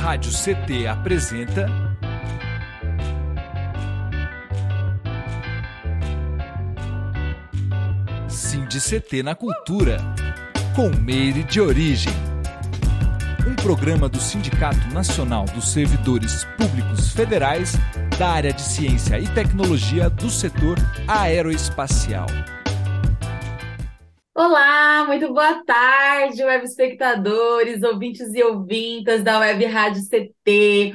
Rádio CT apresenta. De CT na Cultura, com Meire de Origem. Um programa do Sindicato Nacional dos Servidores Públicos Federais da área de Ciência e Tecnologia do setor aeroespacial. Olá, muito boa tarde, web espectadores, ouvintes e ouvintas da Web Rádio CT.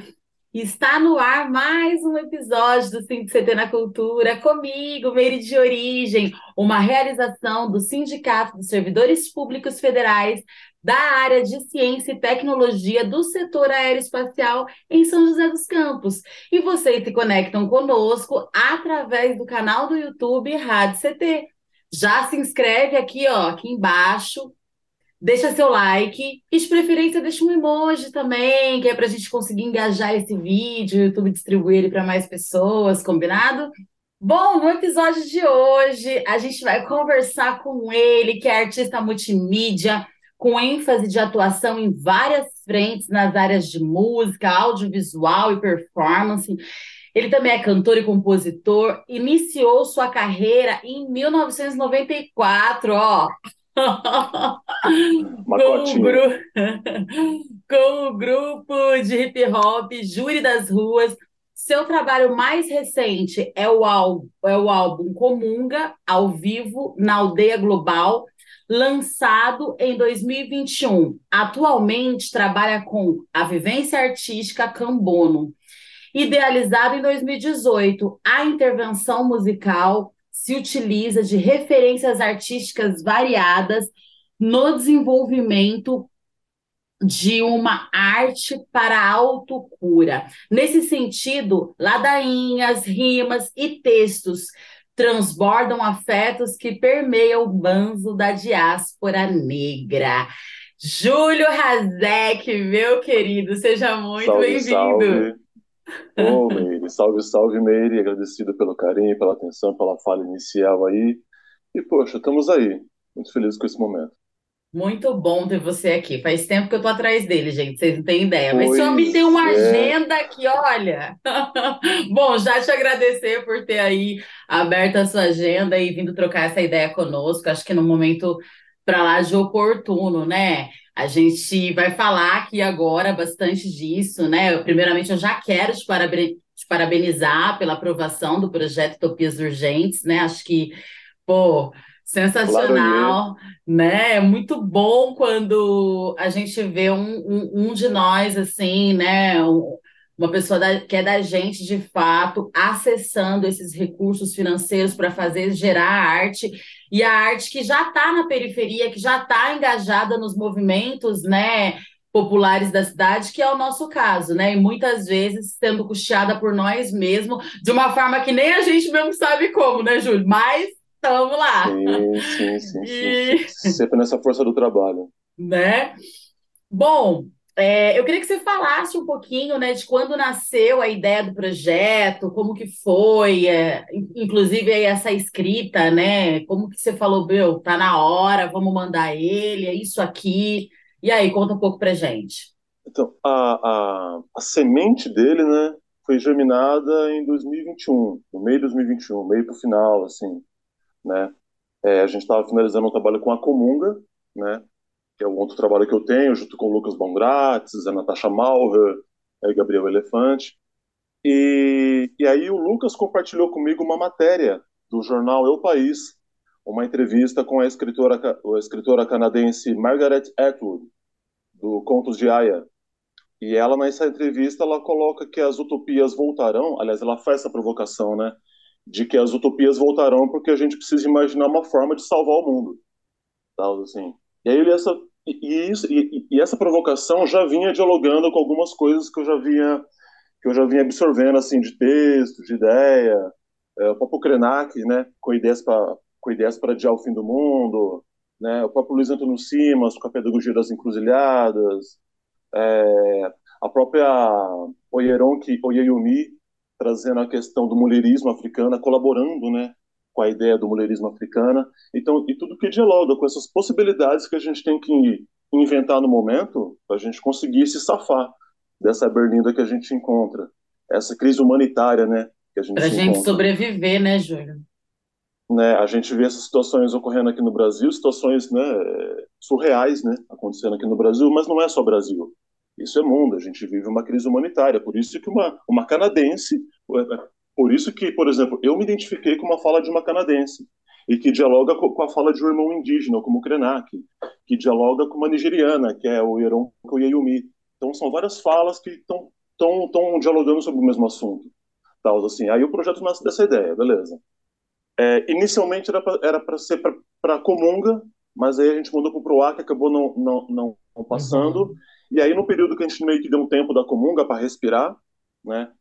Está no ar mais um episódio do CT na Cultura, comigo, Meire de Origem, uma realização do Sindicato dos Servidores Públicos Federais da área de Ciência e Tecnologia do setor aeroespacial em São José dos Campos. E vocês se conectam conosco através do canal do YouTube Rádio CT. Já se inscreve aqui, ó, aqui embaixo. Deixa seu like e, de preferência, deixa um emoji também, que é para a gente conseguir engajar esse vídeo, o YouTube distribuir ele para mais pessoas, combinado? Bom, no episódio de hoje, a gente vai conversar com ele, que é artista multimídia, com ênfase de atuação em várias frentes nas áreas de música, audiovisual e performance. Ele também é cantor e compositor, iniciou sua carreira em 1994, ó. com, o gru... com o grupo de hip hop Júri das Ruas. Seu trabalho mais recente é o, álbum, é o álbum Comunga, ao vivo, na Aldeia Global, lançado em 2021. Atualmente trabalha com a vivência artística Cambono Idealizado em 2018, a intervenção musical se utiliza de referências artísticas variadas no desenvolvimento de uma arte para a autocura. Nesse sentido, ladainhas, rimas e textos transbordam afetos que permeiam o banzo da diáspora negra. Júlio Razek, meu querido, seja muito bem-vindo. Ô, Meire, salve, salve, Meire, agradecido pelo carinho, pela atenção, pela fala inicial aí. E, poxa, estamos aí, muito felizes com esse momento. Muito bom ter você aqui. Faz tempo que eu tô atrás dele, gente, vocês não têm ideia. Mas esse homem tem uma é. agenda que, olha. bom, já te agradecer por ter aí aberto a sua agenda e vindo trocar essa ideia conosco. Acho que no momento para lá de oportuno, né? A gente vai falar aqui agora bastante disso, né? primeiramente, eu já quero te, te parabenizar pela aprovação do projeto Topias Urgentes, né? Acho que, pô, sensacional, claro, né? É muito bom quando a gente vê um, um, um de nós, assim, né? Um, uma pessoa da, que é da gente de fato, acessando esses recursos financeiros para fazer gerar arte, e a arte que já está na periferia, que já está engajada nos movimentos, né? populares da cidade, que é o nosso caso, né? E muitas vezes sendo custeada por nós mesmos, de uma forma que nem a gente mesmo sabe como, né, Júlio? Mas estamos lá. Sim, sim, sim, e... sim. Sempre nessa força do trabalho. Né? Bom, é, eu queria que você falasse um pouquinho, né, de quando nasceu a ideia do projeto, como que foi, é, inclusive aí essa escrita, né? Como que você falou, meu, tá na hora, vamos mandar ele, é isso aqui. E aí, conta um pouco pra gente. Então, a, a, a semente dele, né, foi germinada em 2021, no meio de 2021, meio pro final, assim, né? É, a gente estava finalizando um trabalho com a Comunga, né? Que é um outro trabalho que eu tenho, junto com o Lucas Bongrates, a Natasha Malher, e Gabriel Elefante. E, e aí o Lucas compartilhou comigo uma matéria do jornal Eu País, uma entrevista com a escritora, a escritora canadense Margaret Atwood, do Contos de Aya. E ela, nessa entrevista, ela coloca que as utopias voltarão, aliás, ela faz essa provocação, né? De que as utopias voltarão porque a gente precisa imaginar uma forma de salvar o mundo. Tal, assim. E aí essa e, isso, e, e, essa provocação já vinha dialogando com algumas coisas que eu já vinha que eu já vinha absorvendo assim de texto, de ideia, é, o próprio Krenak, né, com ideias para com ideias para adiar o fim do mundo, né, o próprio Luiz Antônio Simas com a pedagogia das encruzilhadas, é, a própria Oyeronki Oyeyumi trazendo a questão do mulherismo africano, colaborando, né, com a ideia do mulherismo africana. Então, e tudo que dialoga com essas possibilidades que a gente tem que inventar no momento para a gente conseguir se safar dessa berlinda que a gente encontra, essa crise humanitária, né, que a gente Para a gente encontra. sobreviver, né, Júlio? Né, a gente vê essas situações ocorrendo aqui no Brasil, situações né, surreais né, acontecendo aqui no Brasil, mas não é só Brasil. Isso é mundo, a gente vive uma crise humanitária. Por isso que uma, uma canadense, por isso que, por exemplo, eu me identifiquei com uma fala de uma canadense e que dialoga com a fala de um irmão indígena, como o Krenak, que dialoga com uma nigeriana, que é o Yeronko Yeyumi. Então são várias falas que estão dialogando sobre o mesmo assunto. Tal, assim. Aí o projeto nasce dessa ideia, beleza. É, inicialmente era para ser para Comunga, mas aí a gente mudou para o Proac, acabou não, não, não passando. Uhum. E aí, no período que a gente meio que deu um tempo da Comunga para respirar, né?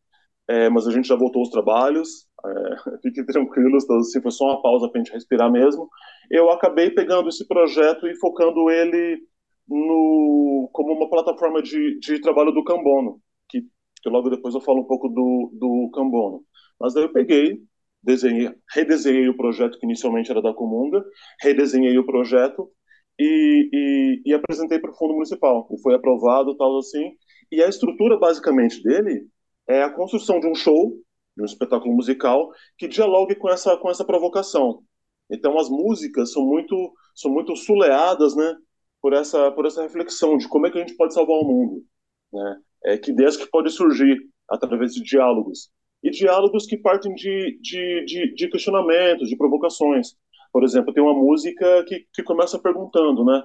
É, mas a gente já voltou aos trabalhos, é, fiquem tranquilos, assim, foi só uma pausa para a gente respirar mesmo. Eu acabei pegando esse projeto e focando ele no, como uma plataforma de, de trabalho do Cambono, que, que logo depois eu falo um pouco do, do Cambono. Mas daí eu peguei, desenhei, redesenhei o projeto que inicialmente era da Comunga, redesenhei o projeto e, e, e apresentei para o Fundo Municipal. E foi aprovado, tal assim. E a estrutura basicamente dele é a construção de um show, de um espetáculo musical que dialogue com essa com essa provocação. Então as músicas são muito são muito suleadas, né, por essa por essa reflexão de como é que a gente pode salvar o mundo, né? É que ideias que podem surgir através de diálogos e diálogos que partem de, de, de, de questionamentos, de provocações. Por exemplo, tem uma música que, que começa perguntando, né?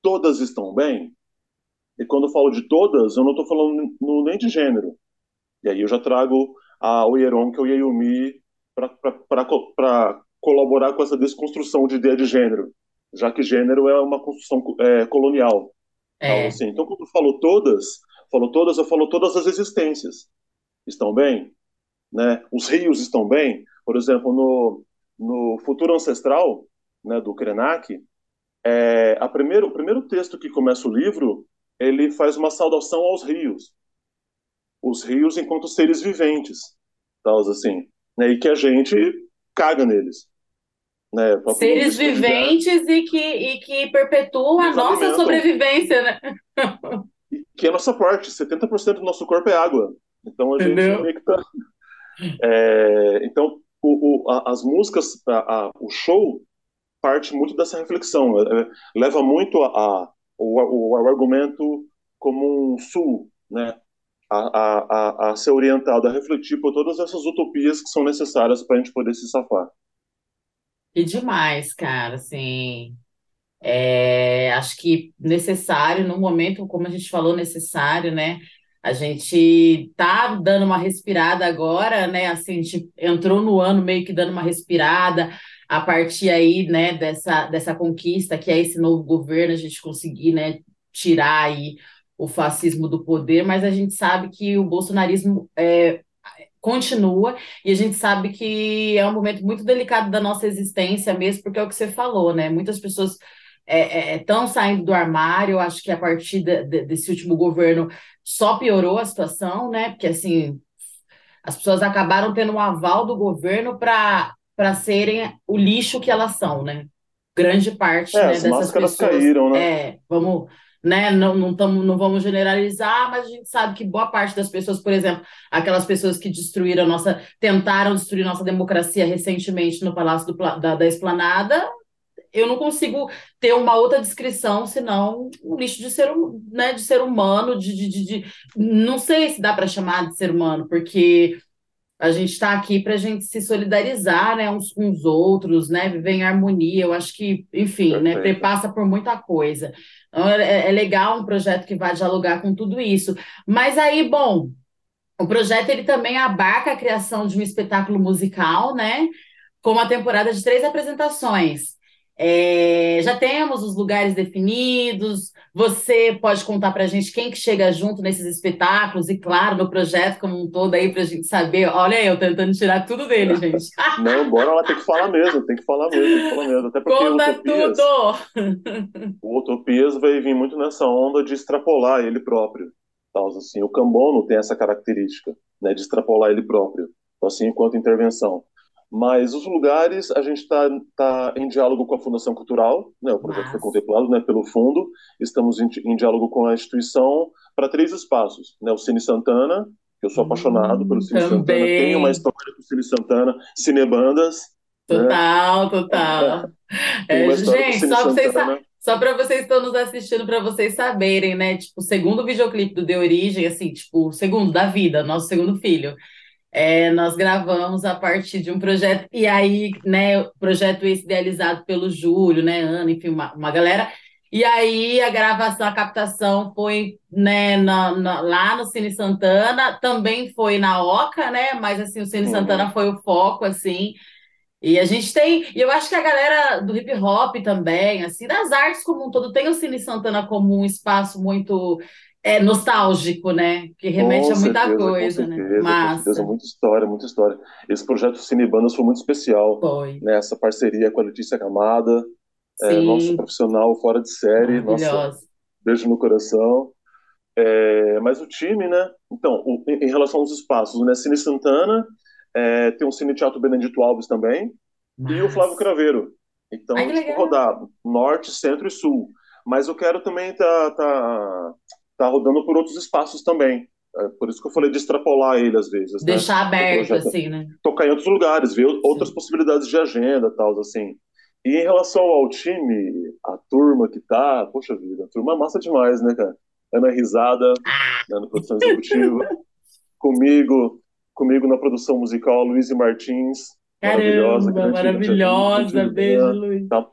Todas estão bem? E quando eu falo de todas, eu não estou falando nem de gênero. E aí eu já trago a Oyeron, que é o Yeyumi, para colaborar com essa desconstrução de ideia de gênero, já que gênero é uma construção é, colonial. É. Então, assim, então, quando eu falo todas, falo todas, eu falo todas as existências. Estão bem? Né? Os rios estão bem? Por exemplo, no, no Futuro Ancestral, né, do Krenak, é, a primeiro, o primeiro texto que começa o livro, ele faz uma saudação aos rios os rios enquanto seres viventes, tal assim, né? E que a gente caga neles. Né? Seres viventes e que, e que perpetuam a nossa sobrevivência, né? que é a nossa parte, 70% do nosso corpo é água. Então a Entendeu? gente meio que tá... É, então, o, o, a, as músicas, a, a, o show parte muito dessa reflexão, é, é leva muito a, o, o, argumento como um sul, né? A, a, a, ser orientado a refletir por todas essas utopias que são necessárias para a gente poder se safar. E demais, cara, assim, é, acho que necessário, no momento, como a gente falou, necessário, né? A gente tá dando uma respirada agora, né? Assim, a gente entrou no ano meio que dando uma respirada a partir aí, né, dessa, dessa conquista que é esse novo governo, a gente conseguir, né, tirar aí o fascismo do poder, mas a gente sabe que o bolsonarismo é, continua e a gente sabe que é um momento muito delicado da nossa existência mesmo, porque é o que você falou, né? Muitas pessoas estão é, é, saindo do armário, acho que a partir de, de, desse último governo só piorou a situação, né? Porque assim as pessoas acabaram tendo um aval do governo para serem o lixo que elas são, né? Grande parte é, né, as dessas pessoas. caíram, né? É, vamos né? Não, não, tamo, não vamos generalizar, mas a gente sabe que boa parte das pessoas, por exemplo, aquelas pessoas que destruíram nossa, tentaram destruir nossa democracia recentemente no Palácio do, da, da Esplanada, eu não consigo ter uma outra descrição senão um lixo de ser, né, de ser humano, de, de, de, de não sei se dá para chamar de ser humano, porque a gente está aqui para a gente se solidarizar, né, uns com os outros, né, viver em harmonia. Eu acho que, enfim, né, passa por muita coisa. Então, é, é legal um projeto que vai dialogar com tudo isso. Mas aí, bom, o projeto ele também abarca a criação de um espetáculo musical, né, com uma temporada de três apresentações. É, já temos os lugares definidos. Você pode contar para a gente quem que chega junto nesses espetáculos e, claro, no projeto como um todo aí para a gente saber. Olha eu tentando tirar tudo dele, gente. Não, bora lá, tem que falar mesmo, tem que falar mesmo, tem que falar mesmo. Até porque Conta Utopias, tudo! O Utopias vai vir muito nessa onda de extrapolar ele próprio. Tal, assim, o Cambono tem essa característica, né, de extrapolar ele próprio. Então, assim, enquanto intervenção. Mas os lugares, a gente está tá em diálogo com a Fundação Cultural, né, o projeto foi contemplado né, pelo fundo, estamos em, em diálogo com a instituição para três espaços, né, o Cine Santana, que eu sou apaixonado hum, pelo Cine também. Santana, tem uma história com o Cine Santana, Cinebandas. Total, né? total. É, gente, só para vocês, só para vocês que estão nos assistindo, para vocês saberem, né? Tipo, o segundo videoclipe do De Origem, assim, tipo, o segundo da vida, nosso segundo filho. É, nós gravamos a partir de um projeto, e aí, né, projeto esse idealizado pelo Júlio, né, Ana, enfim, uma, uma galera. E aí a gravação, a captação foi né, na, na, lá no Cine Santana, também foi na Oca, né? Mas assim, o Cine uhum. Santana foi o foco, assim. E a gente tem, e eu acho que a galera do hip hop também, assim, das artes como um todo, tem o Cine Santana como um espaço muito é nostálgico, né? Que remete com a muita certeza, coisa, com né? certeza, né? Massa. Com certeza, muita história, muita história. Esse projeto Cinebandas foi muito especial. Foi. Né? Essa parceria com a Letícia Camada, é, nosso profissional fora de série, nossa, beijo no coração. É, mas o time, né? Então, o, em, relação aos espaços, né? Cine Santana, é, tem o Cine Teatro Benedito Alves também, e o Flávio Craveiro. Então, Ai, tipo, rodar norte, centro e sul. Mas eu quero também estar tá, tá tá rodando por outros espaços também. É por isso que eu falei de extrapolar ele às vezes. Né? Deixar né? aberto, assim, né? Tocar em outros lugares, ver Sim. outras possibilidades de agenda tal, assim. E em relação ao time, a turma que tá, poxa vida, a turma é massa demais, né, cara? Ana Risada, ah. né, na produção executiva. comigo, comigo na produção musical, Luiz Martins. Caramba, maravilhosa. maravilhosa. Beijo, Luiz. Tá.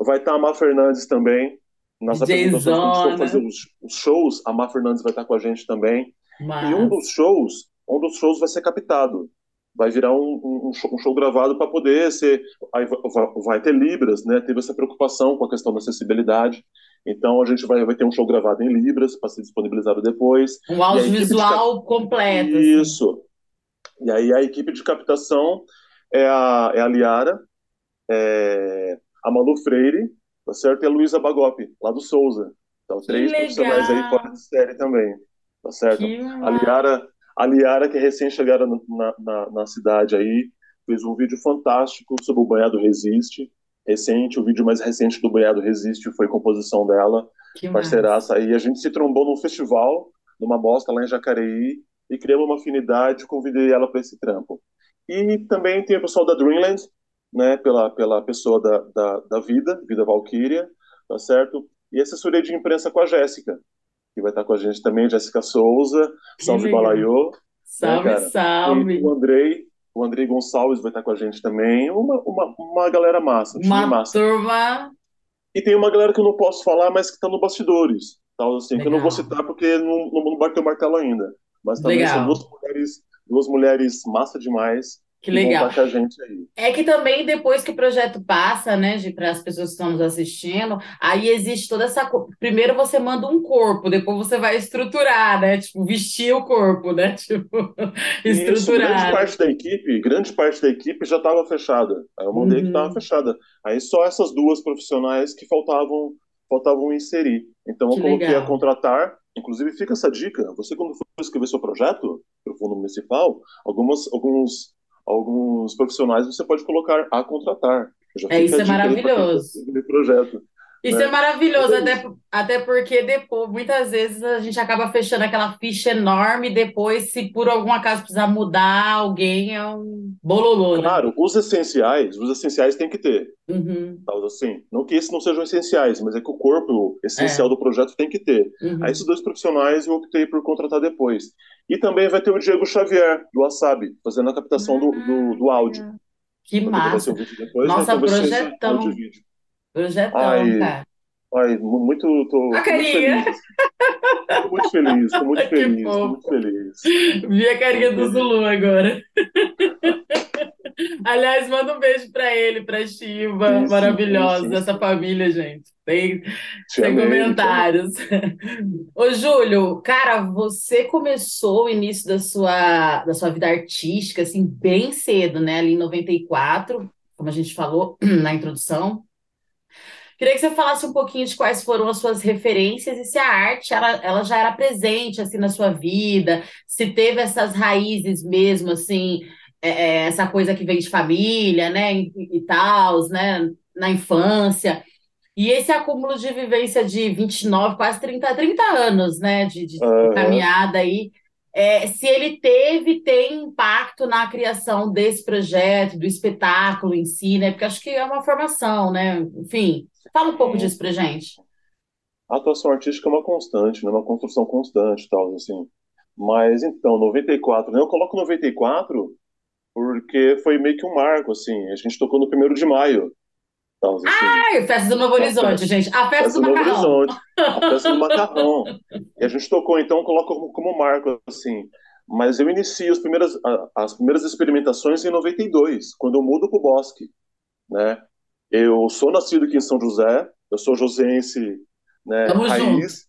Vai estar tá a Má Fernandes também, nas apresentações a gente for fazer os, os, shows, a Má Fernandes vai estar com a gente também. Mas... E um dos shows, um dos shows vai ser captado. Vai virar um, um, show, um show, gravado para poder ser. Aí vai, ter Libras, né? Teve essa preocupação com a questão da acessibilidade. Então a gente vai, vai ter um show gravado em Libras para ser disponibilizado depois. Um audiovisual cap... completo. Assim. Isso. Assim. E aí a equipe de captação é a, é a Liara, é a Malu Freire, tá certo? E a Luísa Bagopi, lá do Souza. Então, três profissionais aí fora de série também, tá certo? A Liara, a Liara, que é recém-chegada na, na, na, cidade aí, fez um vídeo fantástico sobre o Banhado Resiste, recente, o vídeo mais recente do Banhado Resiste foi composição dela, que parceiraça aí. A gente se trombou num festival, numa bosta lá em Jacareí, e criamos uma afinidade, convidei ela para esse trampo. E também tem o pessoal da Dreamland, né, pela, pela pessoa da, da, da Vida, Vida Valkyria, tá certo? E assessoria de imprensa com a Jéssica, que vai estar com a gente também, Jéssica Souza, Salve Balaiô. Salve, né, salve. E o Andrei, o Andrei Gonçalves vai estar com a gente também, uma, uma, uma galera massa, um uma massa. turma... E tem uma galera que eu não posso falar, mas que está no bastidores, tal, assim, que eu não vou citar porque não, não bateu o martelo ainda. Mas também Legal. são duas mulheres, duas mulheres massa demais, que legal. É que também depois que o projeto passa, né, para as pessoas que estão nos assistindo, aí existe toda essa. Primeiro você manda um corpo, depois você vai estruturar, né? Tipo, vestir o corpo, né? Tipo, estruturar. Grande parte da equipe, grande parte da equipe já estava fechada. Aí eu mandei uhum. que estava fechada. Aí só essas duas profissionais que faltavam, faltavam inserir. Então eu que coloquei legal. a contratar. Inclusive, fica essa dica: você, quando for escrever seu projeto para o Fundo Municipal, algumas, alguns alguns profissionais você pode colocar a contratar. é, isso é maravilhoso. Projeto. Isso né? é maravilhoso, é até, até porque depois, muitas vezes a gente acaba fechando aquela ficha enorme, depois, se por algum acaso precisar mudar alguém, é um bololô. Né? Claro, os essenciais, os essenciais tem que ter. Uhum. Assim, não que esses não sejam essenciais, mas é que o corpo essencial é. do projeto tem que ter. Uhum. Aí esses dois profissionais eu optei por contratar depois. E também vai ter o Diego Xavier, do Wasabi, fazendo a captação do, do, do áudio. Que massa. Depois, Nossa, né? projetão. Projetão, ai, cara. Ai, muito. Tô, a carinha. Tô muito feliz, tô muito feliz, tô muito feliz. Vi a carinha do Zulu agora. Aliás, manda um beijo para ele, para Shiva, isso, maravilhosa, isso, essa família, gente. Tem, tem comentários. Ô, Júlio, cara, você começou o início da sua, da sua vida artística, assim, bem cedo, né? Ali em 94, como a gente falou na introdução. Queria que você falasse um pouquinho de quais foram as suas referências e se a arte ela, ela já era presente assim na sua vida, se teve essas raízes mesmo assim é, é, essa coisa que vem de família, né, e, e tal, né, na infância. E esse acúmulo de vivência de 29, quase 30, 30 anos, né, de, de Aham. caminhada aí, é, se ele teve, tem impacto na criação desse projeto, do espetáculo em si, né? Porque acho que é uma formação, né? Enfim, fala um pouco disso pra gente. A atuação artística é uma constante, né? Uma construção constante, tal, assim. Mas então, 94, né? Eu coloco 94 porque foi meio que um marco, assim. A gente tocou no primeiro de maio, tal, assim. Ai, Festa do Novo Horizonte, gente. A festa festa do do Novo macarrão. Horizonte, a festa do macarrão. E a gente tocou, então, coloco como, como marco, assim. Mas eu inicio as primeiras, as primeiras experimentações em 92, quando eu mudo para o Bosque, né? Eu sou nascido aqui em São José, eu sou josense, né, Tamo junto. raiz,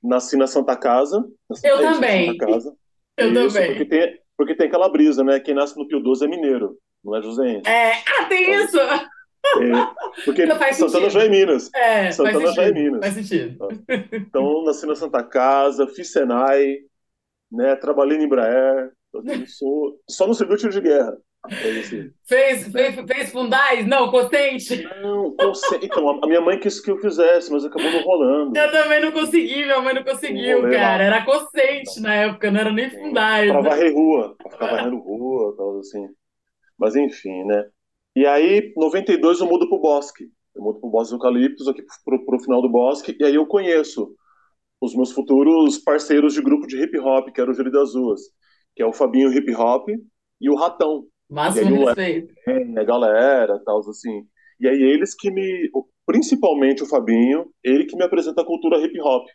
nasci na Santa Casa, Eu também. Santa Casa. Eu Isso, porque também. tem, porque tem aquela brisa, né? Quem nasce no Pio 12 é mineiro, não é josense. É, ah, tem Então, isso! É, porque Não Santana já é. Minas. É, Santana já é sentido. Faz Minas. sentido. Então, nasci na Santa Casa, fiz Senai, né? Trabalhei na Embraer, eu sou, só não servi o tiro de guerra. Coisa assim. Fez, fez, fez fundais? Não, Costente? Não, conse- então, a minha mãe quis que eu fizesse, mas acabou não rolando. Eu também não consegui, minha mãe não conseguiu, rolê cara. lá. Era Costente na época, não era nem fundais, pra né? varrer rua, pra ficar varrendo rua, tal, assim. Mas enfim, né? E aí, 92 eu mudo pro Bosque. Eu mudo pro Bosque dos Eucaliptos, aqui pro, pro final do Bosque, e aí eu conheço os meus futuros parceiros de grupo de hip hop, que era o Júlio das Ruas, que é o Fabinho Hip Hop e o Ratão. Máximo respeito. Len, a galera, tal, assim. E aí eles que me, principalmente o Fabinho, ele que me apresenta a cultura hip hop.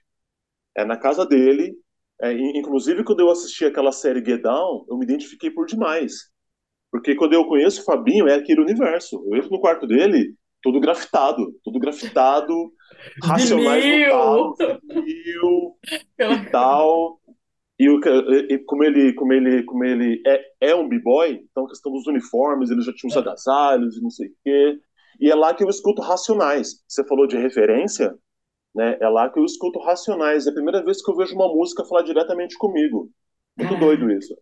É na casa dele, é, in- inclusive quando eu assisti aquela série Get Down, eu me identifiquei por demais. Porque quando eu conheço o Fabinho, é aquele universo. Eu entro no quarto dele, todo grafitado, todo grafitado, racionais total, vinil e tal. E, o, e- como ele, como ele, como ele é, é um b-boy, então a questão dos uniformes, ele já tinha uns agasalhos e não sei o quê. E é lá que eu escuto Racionais. Você falou de referência, né? É lá que eu escuto Racionais. É a primeira vez que eu vejo uma música falar diretamente comigo. Muito Caraca. doido isso.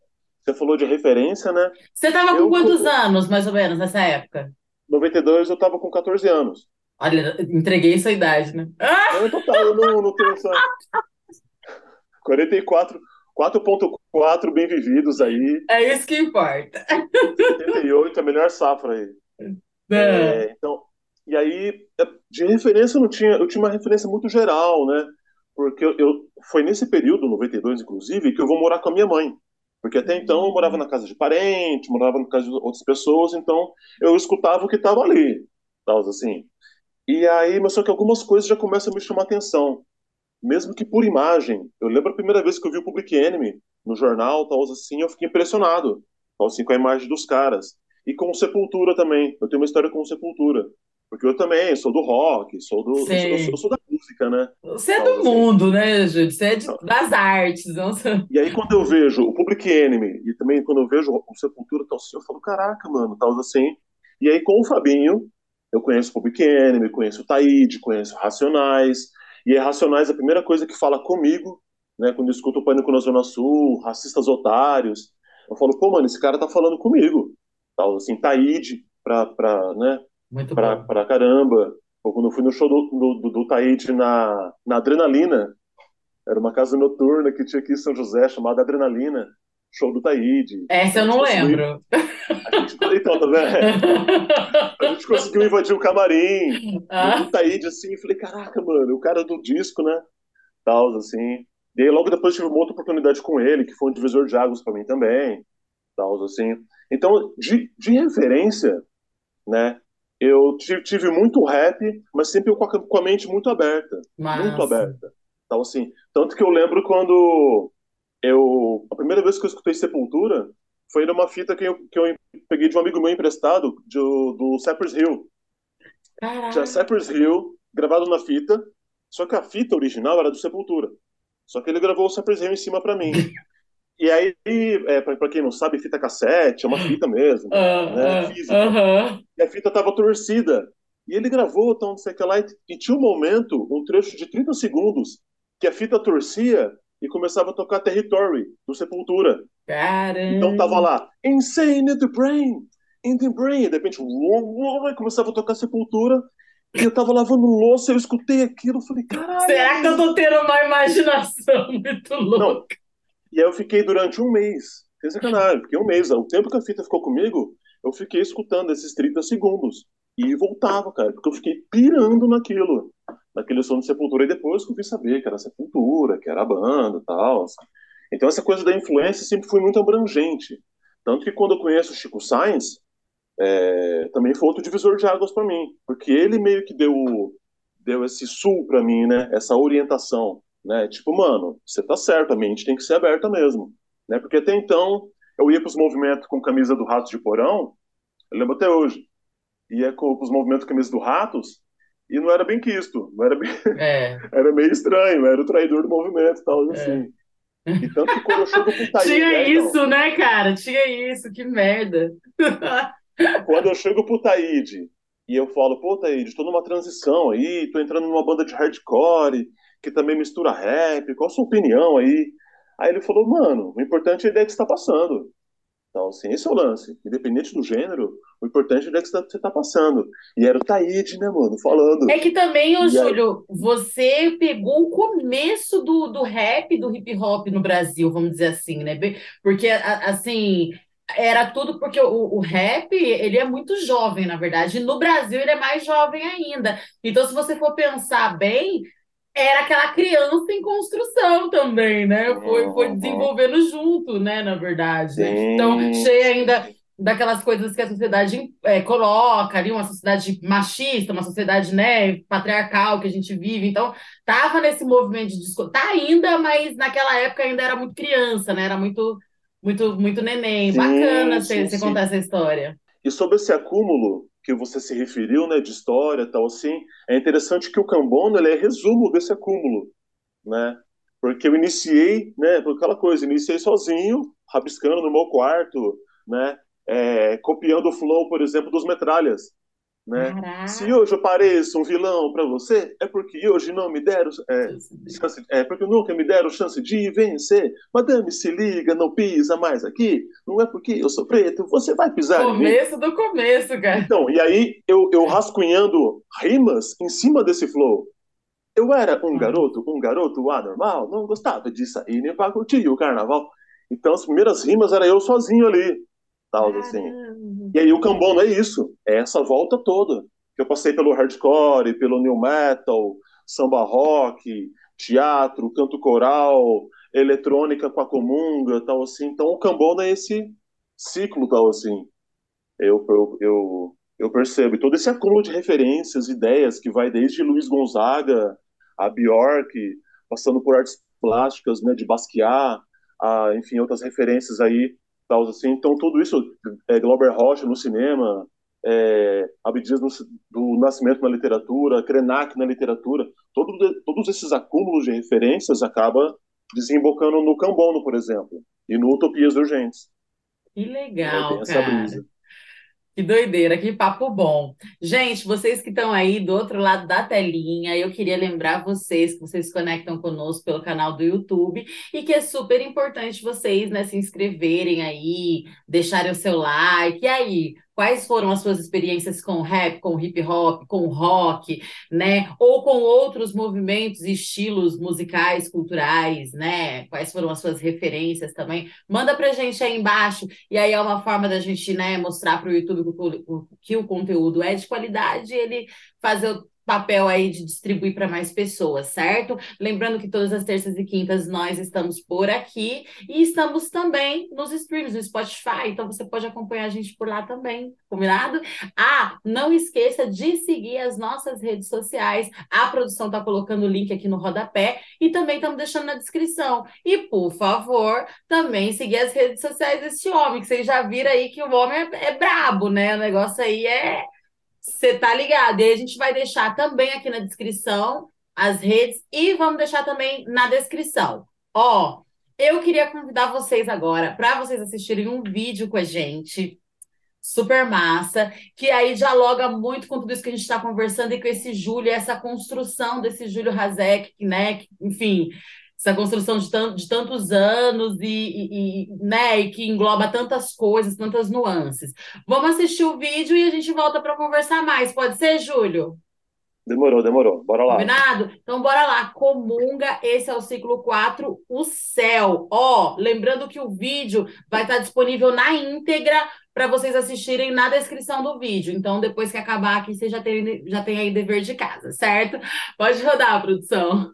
Você falou de referência, né? Você tava com quantos anos, mais ou menos, nessa época? 92, eu tava com 14 anos. Olha, entreguei sua idade, né? Ah, Eu, total, eu não, não tenho essa. 44, 4.4 bem vividos aí. é isso que importa. 78, a melhor safra aí. Não. É, então, e aí, é, de referência eu não tinha, eu tinha uma referência muito geral, né? Porque eu, eu- foi nesse período, 92 inclusive, que eu vou morar com a minha mãe. Porque até então eu morava na casa de parente, morava na casa de outras pessoas, então eu escutava o que estava ali, tal, assim. E aí, mas só que algumas coisas já começam a me chamar atenção, mesmo que por imagem. Eu lembro a primeira vez que eu vi o Public Enemy no jornal, tal, assim, eu fiquei impressionado, tal, assim, com a imagem dos caras. E com Sepultura também. Eu tenho uma história com Sepultura. Porque eu também sou do rock, sou do, eu sou, eu sou da música, né? Você é do assim. mundo, né, Júlio? Você é de- das artes. Não sei. E aí, quando eu vejo o Public Enemy e também quando eu vejo o Sepultura, tal, assim, eu falo, caraca, mano, tal, assim. E aí, com o Fabinho, eu conheço o Public Enemy, conheço o Taíde, conheço Racionais. E aí, Racionais, a primeira coisa que fala comigo, né, quando eu escuto o Pânico na Zona Sul, Racistas Otários, eu falo, pô, mano, esse cara tá falando comigo. Tal, assim, Taíde, pra, pra, né, Muito pra, bom. pra caramba. Ou quando eu fui no show do, do, do, do Taíde na, na Adrenalina, era uma casa noturna que tinha aqui em São José, chamada Adrenalina, show do Taíde. Essa eu não conseguiu- lembro. a gente- então, tá vendo? A gente conseguiu invadir o camarim Ah, do Taíde, assim, e falei, caraca, mano, o cara do disco, né? Tal, assim. E aí logo depois tive uma outra oportunidade com ele, que foi um divisor de águas pra mim também, tal, assim. Então, de, de referência, né? Eu tive, muito rap, mas sempre com a, mente muito aberta, muito massa. aberta. Então, assim, tanto que eu lembro quando eu a primeira vez que eu escutei Sepultura foi numa fita que eu, que eu peguei de um amigo meu emprestado de, do Cypress Hill. Tinha. Cypress Hill gravado na fita, só que a fita original era do Sepultura. Só que ele gravou o Cypress Hill em cima pra mim. E aí, é, pra, pra quem não sabe, fita cassete é uma fita mesmo, né? Ah, Física. ah, aham. E a fita tava torcida. E ele gravou, então, não sei o que lá, e, e tinha um momento, um trecho de 30 segundos, que a fita torcia e começava a tocar Territory, do Sepultura. Caramba! Então tava lá, Insane in the Brain, in the Brain. E de repente, começava a tocar Sepultura. E eu tava lavando louça, eu escutei aquilo, falei, caralho. Será que eu tô tendo uma imaginação muito louca? E aí eu fiquei durante um mês, sem sacanagem, fiquei um mês. O tempo que a fita ficou comigo, eu fiquei escutando esses 30 segundos. E voltava, cara, porque eu fiquei pirando naquilo, naquele som de Sepultura. E depois que eu fui saber que era Sepultura, que era a banda e tal. Assim. Então essa coisa da influência sempre foi muito abrangente. Tanto que quando eu conheço o Chico Sainz, é, também foi outro divisor de águas para mim, porque ele meio que deu deu esse sul para mim, né? Essa orientação, né? Tipo, mano, você tá certo, a mente tem que ser aberta mesmo, né? Porque até então eu ia para os movimentos com camisa do Ratos de Porão, eu lembro até hoje, ia com os movimentos com camisa do Ratos e não era bem quisto, não era bem, é. era meio estranho, era o traidor do movimento e tal, é. assim. E tanto que quando eu chego pro Taíde... Tinha né, isso, então, né, cara? Tinha isso, que merda. quando eu chego pro Taíde e eu falo, pô, Taíde, tô numa transição aí, tô entrando numa banda de hardcore, que também mistura rap, qual a sua opinião aí? Aí ele falou, mano, o importante é a ideia que você tá passando. Então, assim, esse é o lance. Independente do gênero, o importante é que você está passando. E era o Taíde, né, mano, falando. É que também, ô, Júlio, aí... você pegou o começo do, do rap, do hip hop no Brasil, vamos dizer assim, né? Porque, assim, era tudo porque o, o rap, ele é muito jovem, na verdade. E no Brasil, ele é mais jovem ainda. Então, se você for pensar bem, era aquela criança em construção também, né? Foi, foi uhum. desenvolvendo junto, né? Na verdade. Né? Então, cheia ainda daquelas coisas que a sociedade é, coloca ali, uma sociedade machista, uma sociedade né, patriarcal que a gente vive. Então, tava nesse movimento de disco, tá ainda, mas naquela época ainda era muito criança, né? Era muito, muito, muito neném. Sim, Bacana você, você contar essa história. E sobre esse acúmulo que você se referiu, né, de história tal assim, é interessante que o Cambono ele é resumo desse acúmulo, né? Porque eu iniciei, né, por aquela coisa, iniciei sozinho, rabiscando no meu quarto, né, é, copiando o flow, por exemplo, dos metralhas. Né? Se hoje eu pareço um vilão para você, é porque hoje não me deram é, chance, é porque nunca me deram chance de vencer. Madame, se liga, não pisa mais aqui. Não é porque eu sou preto, você vai pisar. Começo do começo, cara. Então, e aí eu, eu rascunhando rimas em cima desse flow. Eu era um hum. garoto, um garoto anormal, não gostava de sair nem para curtir o carnaval. Então as primeiras rimas era eu sozinho ali, tal assim. E aí o Cambono é isso, é essa volta toda. Eu passei pelo hardcore, pelo new metal, samba rock, teatro, canto coral, eletrônica com a comunga, tal assim. Então o Cambono é esse ciclo, tal assim. Eu, eu, eu, eu percebo. E todo esse acúmulo de referências, ideias, que vai desde Luiz Gonzaga, a Bjork, passando por artes plásticas, né, de Basquiat, a, enfim, outras referências aí tal, assim. Então, tudo isso, é, Glauber Rocha no cinema, é, Abdias no, do Nascimento na literatura, Krenak na literatura, todo, todos esses acúmulos de referências acaba desembocando no Cambono, por exemplo, e no Utopias Urgentes. Que legal, cara. Que doideira, que papo bom. Gente, vocês que estão aí do outro lado da telinha, eu queria lembrar vocês que vocês se conectam conosco pelo canal do YouTube e que é super importante vocês, né, se inscreverem aí, deixarem o seu like. E aí, Quais foram as suas experiências com rap, com hip hop, com rock, né? Ou com outros movimentos e estilos musicais, culturais, né? Quais foram as suas referências também? Manda pra gente aí embaixo. E aí é uma forma da gente, né, mostrar para o YouTube que o conteúdo é de qualidade ele fazer papel aí de distribuir para mais pessoas, certo? Lembrando que todas as terças e quintas nós estamos por aqui e estamos também nos streams do Spotify, então você pode acompanhar a gente por lá também, combinado? Ah, não esqueça de seguir as nossas redes sociais. A produção está colocando o link aqui no rodapé e também estamos deixando na descrição. E, por favor, também seguir as redes sociais desse homem, que vocês já viram aí que o homem é, é brabo, né? O negócio aí é você tá ligado? E a gente vai deixar também aqui na descrição as redes e vamos deixar também na descrição. Ó, eu queria convidar vocês agora para vocês assistirem um vídeo com a gente. Super massa, que aí dialoga muito com tudo isso que a gente está conversando e com esse Júlio, essa construção desse Júlio Razek, né? Enfim, essa construção de, tant, de tantos anos e, e, e, né, e que engloba tantas coisas, tantas nuances. Vamos assistir o vídeo e a gente volta para conversar mais. Pode ser, Júlio? Demorou, demorou. Bora lá. Combinado? Então, bora lá. Comunga, esse é o ciclo 4, o céu. Ó, lembrando que o vídeo vai estar disponível na íntegra para vocês assistirem na descrição do vídeo. Então, depois que acabar aqui, você já tem, já tem aí dever de casa, certo? Pode rodar, produção.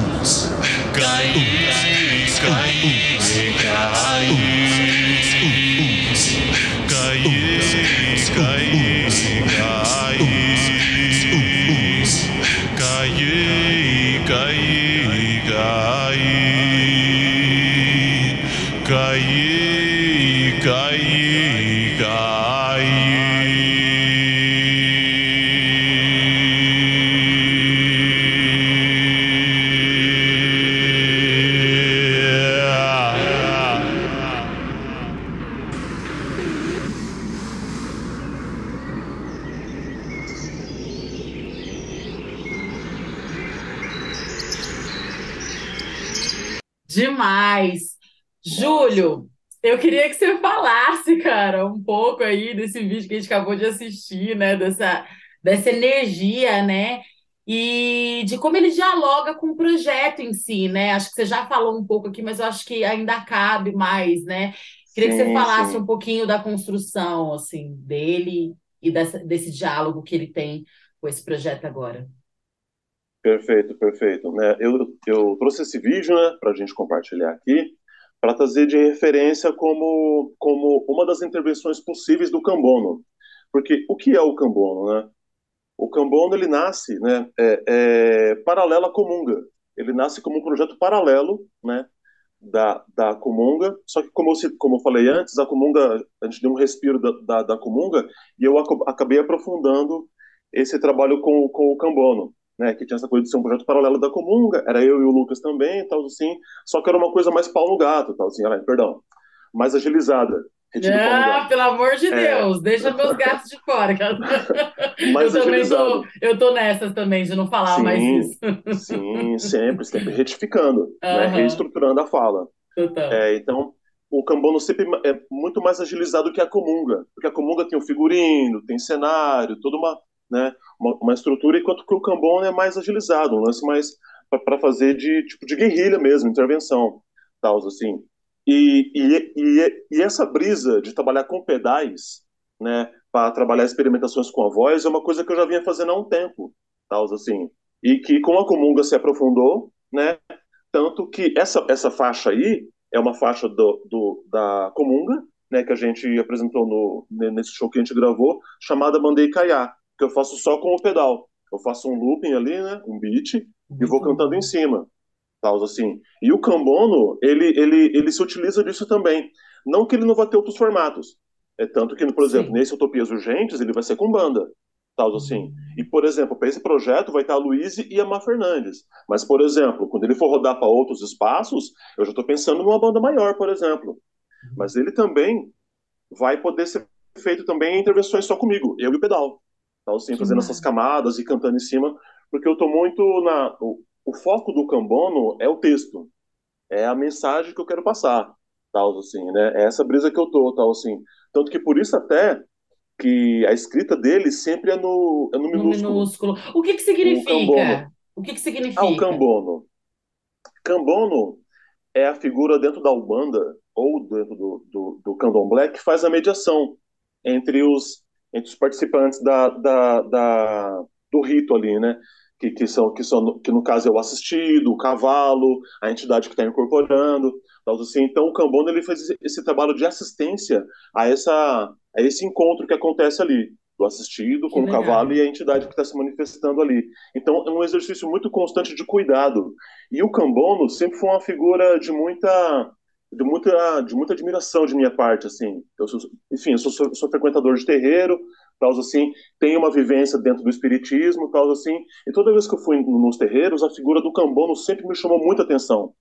queria que você falasse, cara, um pouco aí desse vídeo que a gente acabou de assistir, né? Dessa, dessa energia, né? E de como ele dialoga com o projeto em si, né? Acho que você já falou um pouco aqui, mas eu acho que ainda cabe mais, né? Queria sim, que você falasse sim. um pouquinho da construção, assim, dele e dessa, desse diálogo que ele tem com esse projeto agora. Perfeito, perfeito. Né, eu, eu trouxe esse vídeo né, para a gente compartilhar aqui, para trazer de referência como, como uma das intervenções possíveis do Cambono. Porque o que é o Cambono? Né? O Cambono ele nasce né, é, é, paralelo à Comunga. Ele nasce como um projeto paralelo né, da, da Comunga, só que como eu, como eu falei antes, a Comunga, a gente deu um respiro da, da, da Comunga e eu acabei aprofundando esse trabalho com, com o Cambono né, que tinha essa coisa de ser um projeto paralelo da Comunga, era eu e o Lucas também, tal assim, só que era uma coisa mais pau no gato, tal assim, perdão, mais agilizada. Ah, pelo amor de é. Deus, deixa meus gatos de fora. mais eu também tô, eu tô nessas também de não falar sim, mais isso. sim, sempre, sempre retificando, uhum. né, reestruturando a fala. É, então, o Cambono sempre é muito mais agilizado que a Comunga, porque a Comunga tem o figurino, tem cenário, toda uma, né, uma, uma estrutura, enquanto que o Cambono é mais agilizado, um lance mais para fazer de tipo de guerrilha mesmo, intervenção, tal assim. E, e, e, e, essa brisa de trabalhar com pedais, né, para trabalhar experimentações com a voz, é uma coisa que eu já vinha fazendo há um tempo, tal assim. E que com a Comunga se aprofundou, né, tanto que essa, essa faixa aí é uma faixa do, do da Comunga, né, que a gente apresentou no, nesse show que a gente gravou, chamada Mandei Caiá, que eu faço só com o pedal. Eu faço um looping ali, né, um beat, e vou cantando em cima, tal assim. E o Cambono, ele, ele, ele se utiliza disso também. Não que ele não vá ter outros formatos. É tanto que, por exemplo, Sim. nesse Utopias Urgentes, ele vai ser com banda tal assim. Uhum. E, por exemplo, para esse projeto vai estar a Luíse e a Má Fernandes. Mas, por exemplo, quando ele for rodar para outros espaços, eu já estou pensando numa banda maior, por exemplo. Uhum. Mas ele também vai poder ser feito também em intervenções só comigo, eu e o pedal. Tal assim, fazendo essas camadas e cantando em cima, porque eu estou muito na... O, o foco do Cambono é o texto, é a mensagem que eu quero passar, tal assim, né? É essa brisa que eu tô, tal assim. Tanto que por isso até que a escrita dele sempre é no, é no minúsculo. No minúsculo. O que que significa? O que que significa? Ah, o cambono. Cambono é a figura dentro da Ubanda ou dentro do, do, do candomblé que faz a mediação entre os, entre os participantes da, da, da, do rito ali, né? Que, que, são, que, são, que no caso é o assistido, o cavalo, a entidade que está incorporando. Assim. Então, o Cambono ele faz esse trabalho de assistência a, essa, a esse encontro que acontece ali, do assistido com o cavalo e a entidade que está se manifestando ali. Então, é um exercício muito constante de cuidado. E o Cambono sempre foi uma figura de muita de muita de muita admiração de minha parte assim eu sou, enfim eu sou, sou, frequentador de terreiro tal assim tenho uma vivência dentro do espiritismo tal assim e toda vez que eu fui nos terreiros a figura do cambono sempre me chamou muita atenção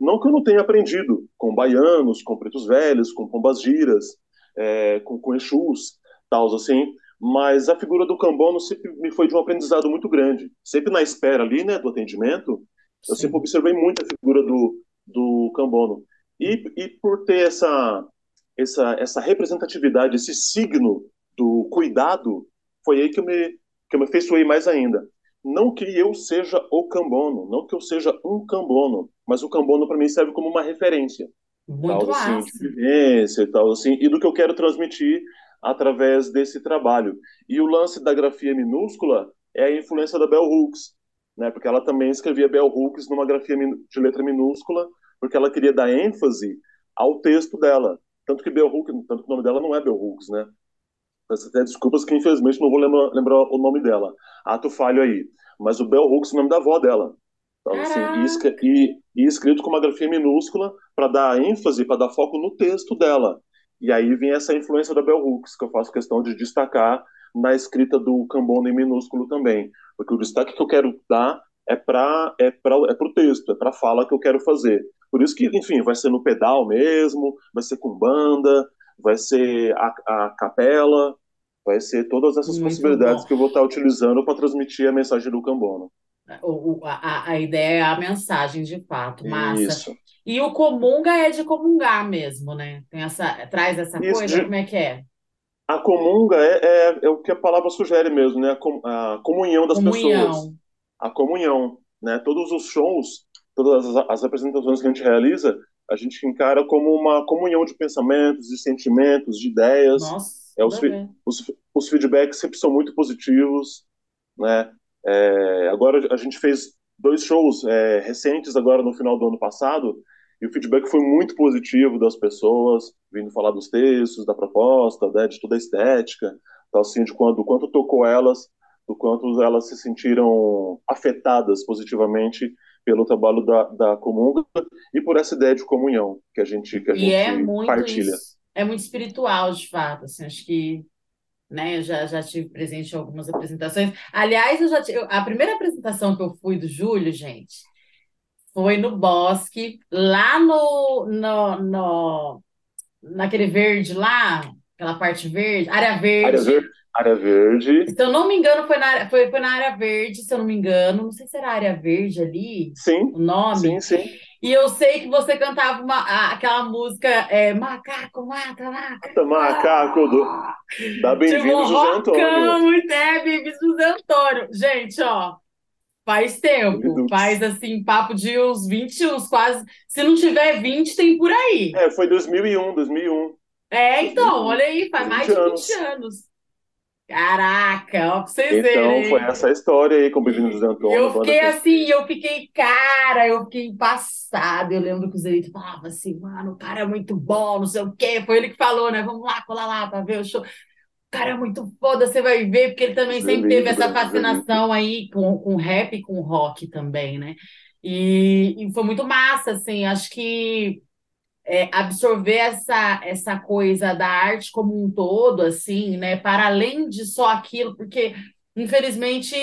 não que eu não tenha aprendido com baianos, com pretos velhos, com pombas giras, é, com, com exus, tal, assim, mas a figura do cambono sempre me foi de um aprendizado muito grande. Sempre na espera ali, né, do atendimento, eu Sim. sempre observei muito a figura do, do cambono. E, e por ter essa, essa, essa representatividade, esse signo do cuidado, foi aí que eu me, que eu me afeiçoei mais ainda. Não que eu seja o cambono, não que eu seja um cambono, mas o cambono para mim serve como uma referência. Muito tal, assim, de vivência e tal, assim, e do que eu quero transmitir através desse trabalho. E o lance da grafia minúscula é a influência da Bell Hooks, né? Porque ela também escrevia Bell Hooks numa grafia de letra minúscula, porque ela queria dar ênfase ao texto dela. Tanto que Bell Hooks, tanto que o nome dela não é Bell Hooks, né? Peço até desculpas que infelizmente não vou lembrar, lembrar o nome dela. Ato falho aí. Mas o Bell Hooks é o nome da avó dela. Então, assim, e, e, e, escrito com uma grafia minúscula para dar ênfase, para dar foco no texto dela. E aí vem essa influência da Bell Hooks, que eu faço questão de destacar na escrita do Cambona em minúsculo também. Porque o destaque que eu quero dar é para é é o texto, é para a fala que eu quero fazer. Por isso que, enfim, vai ser no pedal mesmo, vai ser com banda, vai ser a, a capela, vai ser todas essas Muito possibilidades bom. que eu vou estar utilizando para transmitir a mensagem do Cambono. O, a, a ideia é a mensagem, de fato, massa. Isso. E o comunga é de comungar mesmo, né? Tem essa, traz essa Isso, coisa, de... como é que é? A comunga é, é, é, o que a palavra sugere mesmo, né? A, com, a comunhão das comunhão. pessoas. A comunhão, né? Todos os shows, todas as, as apresentações que a gente realiza, a gente encara como uma comunhão de pensamentos, de sentimentos, de ideias. Nossa, é, os, os, os, feedbacks sempre são muito positivos, né? É, agora a gente fez dois shows é, recentes agora no final do ano passado e o feedback foi muito positivo das pessoas vindo falar dos textos, da proposta, né, de toda a estética, então, assim, de quanto, do quanto tocou elas, do quanto elas se sentiram afetadas positivamente pelo trabalho da, da Comunga e por essa ideia de comunhão que a gente, que a e é gente é muito partilha. Isso, é muito espiritual, de fato. Assim, acho que né, eu já, já tive presente em algumas apresentações. Aliás, eu já tive, a primeira apresentação que eu fui do Júlio, gente, foi no Bosque, lá no, no, no naquele verde lá, aquela parte verde, área verde. Área verde Área Verde. Se eu não me engano, foi na, foi, foi na área verde, se eu não me engano. Não sei se era área verde ali, Sim, o nome. sim, sim. E eu sei que você cantava uma, aquela música é, Macaco, mata, macaco. Macaco do, da Tipo, Bem-vindo um José Antônio. muito é, Bem-vindo José Antônio. Gente, ó, faz tempo. Faz, assim, papo de uns 20, uns quase... Se não tiver 20, tem por aí. É, foi 2001, 2001. É, então, olha aí, faz 20 mais de 20 anos. anos. Caraca, ó, pra vocês Então, verem. foi essa história aí com o Bem-vindo José Antônio. Eu fiquei que- assim, eu fiquei, cara, eu fiquei passada. Eu lembro que o Zerito falava assim, mano, o cara é muito bom, não sei o quê. Foi ele que falou, né? Vamos lá, colar lá pra ver o show. O cara é muito foda, você vai ver, porque ele também sempre teve essa fascinação aí com, com rap e com rock também, né? E, e foi muito massa, assim, acho que é, absorver essa, essa coisa da arte como um todo, assim, né? Para além de só aquilo, porque infelizmente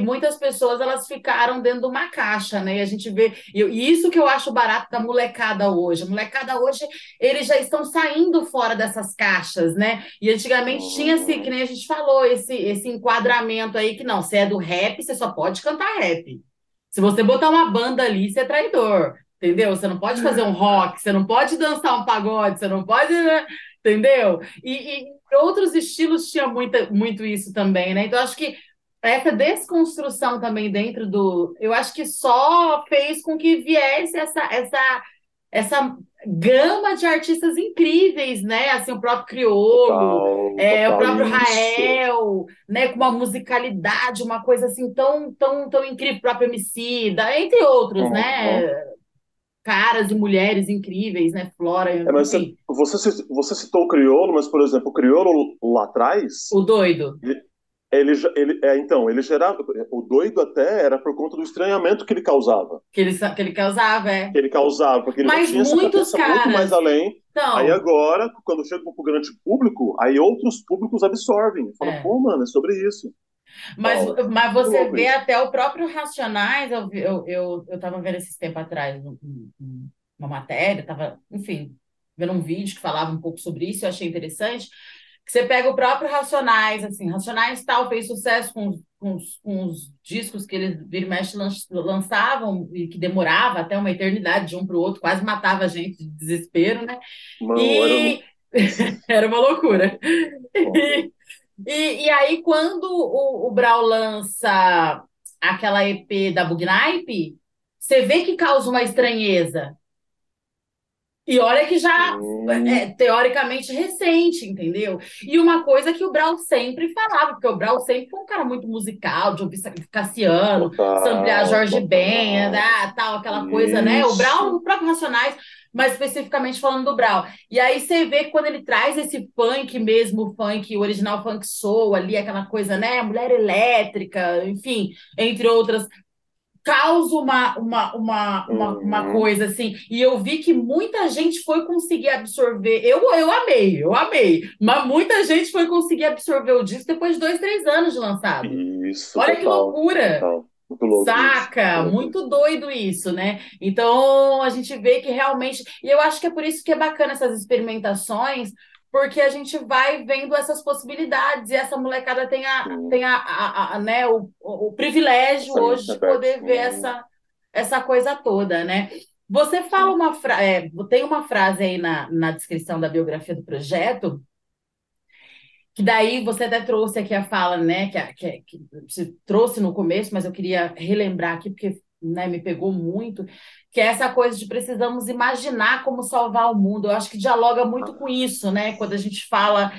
muitas pessoas elas ficaram dentro de uma caixa, né? E a gente vê, e isso que eu acho barato da molecada hoje. A molecada hoje, eles já estão saindo fora dessas caixas, né? E antigamente tinha esse, que nem a gente falou, esse, esse enquadramento aí que não, você é do rap, você só pode cantar rap. Se você botar uma banda ali, você é traidor. Entendeu? Você não pode fazer um rock, você não pode dançar um pagode, você não pode, né? entendeu? E, e outros estilos tinha muita, muito isso também, né? Então, acho que essa desconstrução também dentro do. Eu acho que só fez com que viesse essa, essa, essa gama de artistas incríveis, né? Assim, o próprio Criolo. Total, É, o total próprio isso. Rael, né, com uma musicalidade, uma coisa assim tão, tão, tão incrível, o próprio Emicida, entre outros, Uhum. né? Caras e mulheres incríveis, né? Flora, É, mas enfim, você, você, você citou o crioulo, mas, por exemplo, o crioulo lá atrás, o doido. ele, ele, é, então, ele gerava. O doido até era por conta do estranhamento que ele causava. Que ele, que ele causava, é. Que ele causava, porque ele Mas tinha essa muitos muito caras- mais além. Então, Aí agora, quando chega pro grande público, aí outros públicos absorvem. Falam, É. pô, mano, é sobre isso. Mas, Ó, mas você vê isso. até o próprio Racionais, eu, vi- eu, eu, eu vendo esses tempos atrás um- um- um- uma matéria, tava, enfim, vendo um vídeo que falava um pouco sobre isso, eu achei interessante, que você pega o próprio Racionais, assim, Racionais tal, fez sucesso com, os- com, com os discos que eles vira e mexe lan- lançavam e que demorava até uma eternidade de um para o outro, quase matava a gente de desespero, né? Mano, E era uma loucura. era... E, e aí, quando o, o Brau lança aquela EP da Bugnipe, você vê que causa uma estranheza. E olha que já Hum. é teoricamente recente, entendeu? E uma coisa que o Brau sempre falava, porque o Brau sempre foi um cara muito musical, de ouvir Cassiano, samplear Jorge. Ben, ah, tal, aquela coisa, né? O. Brau, o próprio Racionais, mas especificamente falando do Brau. E aí você vê que quando ele traz esse funk mesmo, o funk, o original funk soul ali, aquela coisa, né? Mulher elétrica, enfim, entre outras, causa uma, uma, uma, uma, uma Uhum. coisa assim. E eu vi que muita gente foi conseguir absorver. Eu, eu amei, eu amei. Mas muita gente foi conseguir absorver o disco depois de dois, três anos de lançado. Isso, Olha que total, loucura! total. Muito louco Saca? isso. Muito doido isso, né? Então a gente vê que realmente. E eu acho que é por isso que é bacana essas experimentações, porque a gente vai vendo essas possibilidades e essa molecada tem, a, Sim. tem a, a- a- né, o, o, privilégio hoje de poder ver Hum. essa, essa coisa toda, né? Você fala uma frase, tem uma frase aí na, na descrição da biografia do projeto que daí você até trouxe aqui a fala, né, que, que, que você trouxe no começo, mas eu queria relembrar aqui, porque né, me pegou muito, que é essa coisa de precisamos imaginar como salvar o mundo. Eu acho que dialoga muito com isso, né, quando a gente fala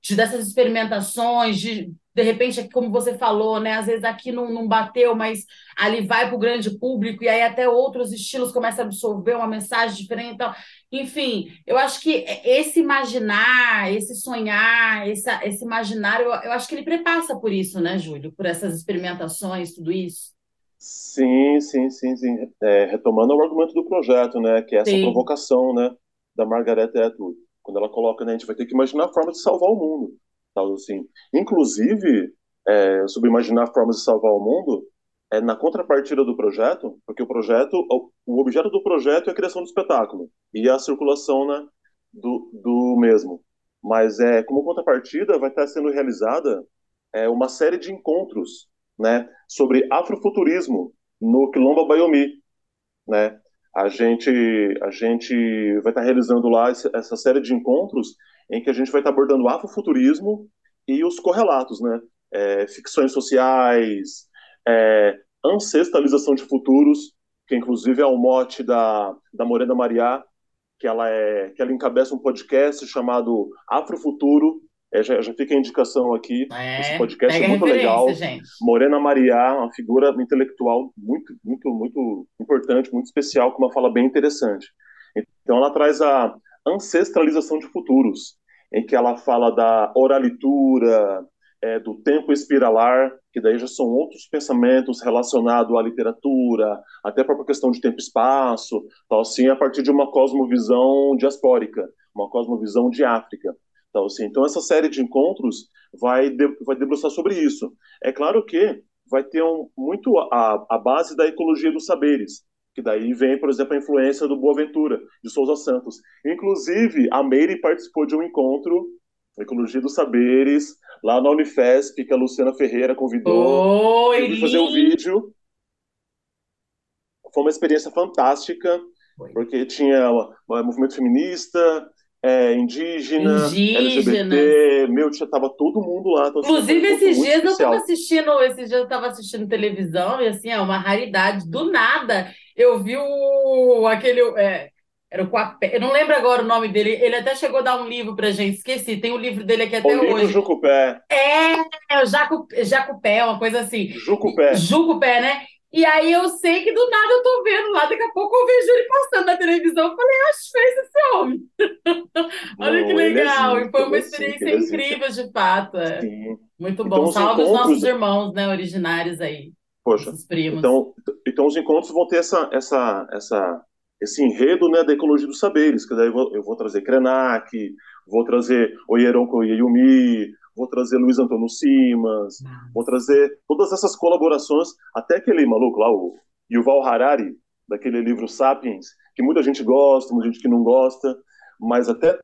de, dessas experimentações, de de repente, aqui, como você falou, né, às vezes aqui não, não bateu, mas ali vai para o grande público, e aí até outros estilos começam a absorver uma mensagem diferente e tal. Enfim, eu acho que esse imaginar, esse sonhar, esse, esse imaginário, eu, eu acho que ele prepassa por isso, né, Júlio? Por essas experimentações, tudo isso. Sim, sim, sim, sim. É, retomando o argumento do projeto, né, que é essa Sim. provocação, né, da Margaret Atwood, quando ela coloca, né, a gente vai ter que imaginar formas de salvar o mundo, tal assim. Inclusive, é, sobre imaginar formas de salvar o mundo, é na contrapartida do projeto, porque o projeto, o, objeto do projeto é a criação do espetáculo e a circulação, né, do, do mesmo. mas é como contrapartida vai estar sendo realizada é, uma série de encontros, né, sobre afrofuturismo no Quilombo Bayomi, né? A gente a gente vai estar realizando lá essa série de encontros em que a gente vai estar abordando o afrofuturismo e os correlatos, né? É, ficções sociais, é, ancestralização de futuros, que inclusive é o mote da, da Morena Mariá, que ela, é, que ela encabeça um podcast chamado Afrofuturo. É, já, já fica a indicação aqui. É, Esse podcast é muito legal. Gente. Morena Mariá, uma figura intelectual muito, muito, muito importante, muito especial, com uma fala bem interessante. Então, ela traz a ancestralização de futuros, em que ela fala da oralitura, é, do tempo espiralar, que daí já são outros pensamentos relacionados à literatura, até a própria questão de tempo e espaço, tal assim, a partir de uma cosmovisão diaspórica, uma cosmovisão de África. Tal assim. Então, essa série de encontros vai, de, vai debruçar sobre isso. É claro que vai ter um, muito a, a base da ecologia dos saberes, que daí vem, por exemplo, a influência do Boaventura, de Souza Santos. Inclusive, a Meire participou de um encontro Ecologia dos Saberes, lá na Unifesp, que a Luciana Ferreira convidou. Oi, eu fazer o um vídeo. Foi uma experiência fantástica, Oi. porque tinha um movimento feminista, é, indígena, LGBT, meu, tinha, tava todo mundo lá. Inclusive, esses dias eu estava assistindo, esses dias eu tava assistindo televisão, e assim, é uma raridade, do nada, eu vi o, aquele, é, era o Coapé. Eu não lembro agora o nome dele. Ele até chegou a dar um livro pra gente. Esqueci. Tem o um livro dele aqui até o hoje. Livro Jucupé. É, é o Jacu, Jacupé, uma coisa assim. Jucupé. Jucupé, né? E aí eu sei que do nada eu tô vendo lá, daqui a pouco eu vejo ele passando na televisão. Eu falei, acho que fez esse homem. Olha não, que legal. É e foi uma experiência é incrível, de fato. É. Muito então, bom. Então, Salve os nossos irmãos, né, originários aí. Poxa. Então, então os encontros vão ter essa, essa, essa esse enredo né, da ecologia dos saberes, que daí eu vou, eu vou trazer Krenak, vou trazer Oyeron Koyeyumi, vou trazer Luiz Antônio Simas, vou trazer todas essas colaborações, até aquele maluco lá, o Yuval Harari, daquele livro Sapiens, que muita gente gosta, muita gente que não gosta, mas até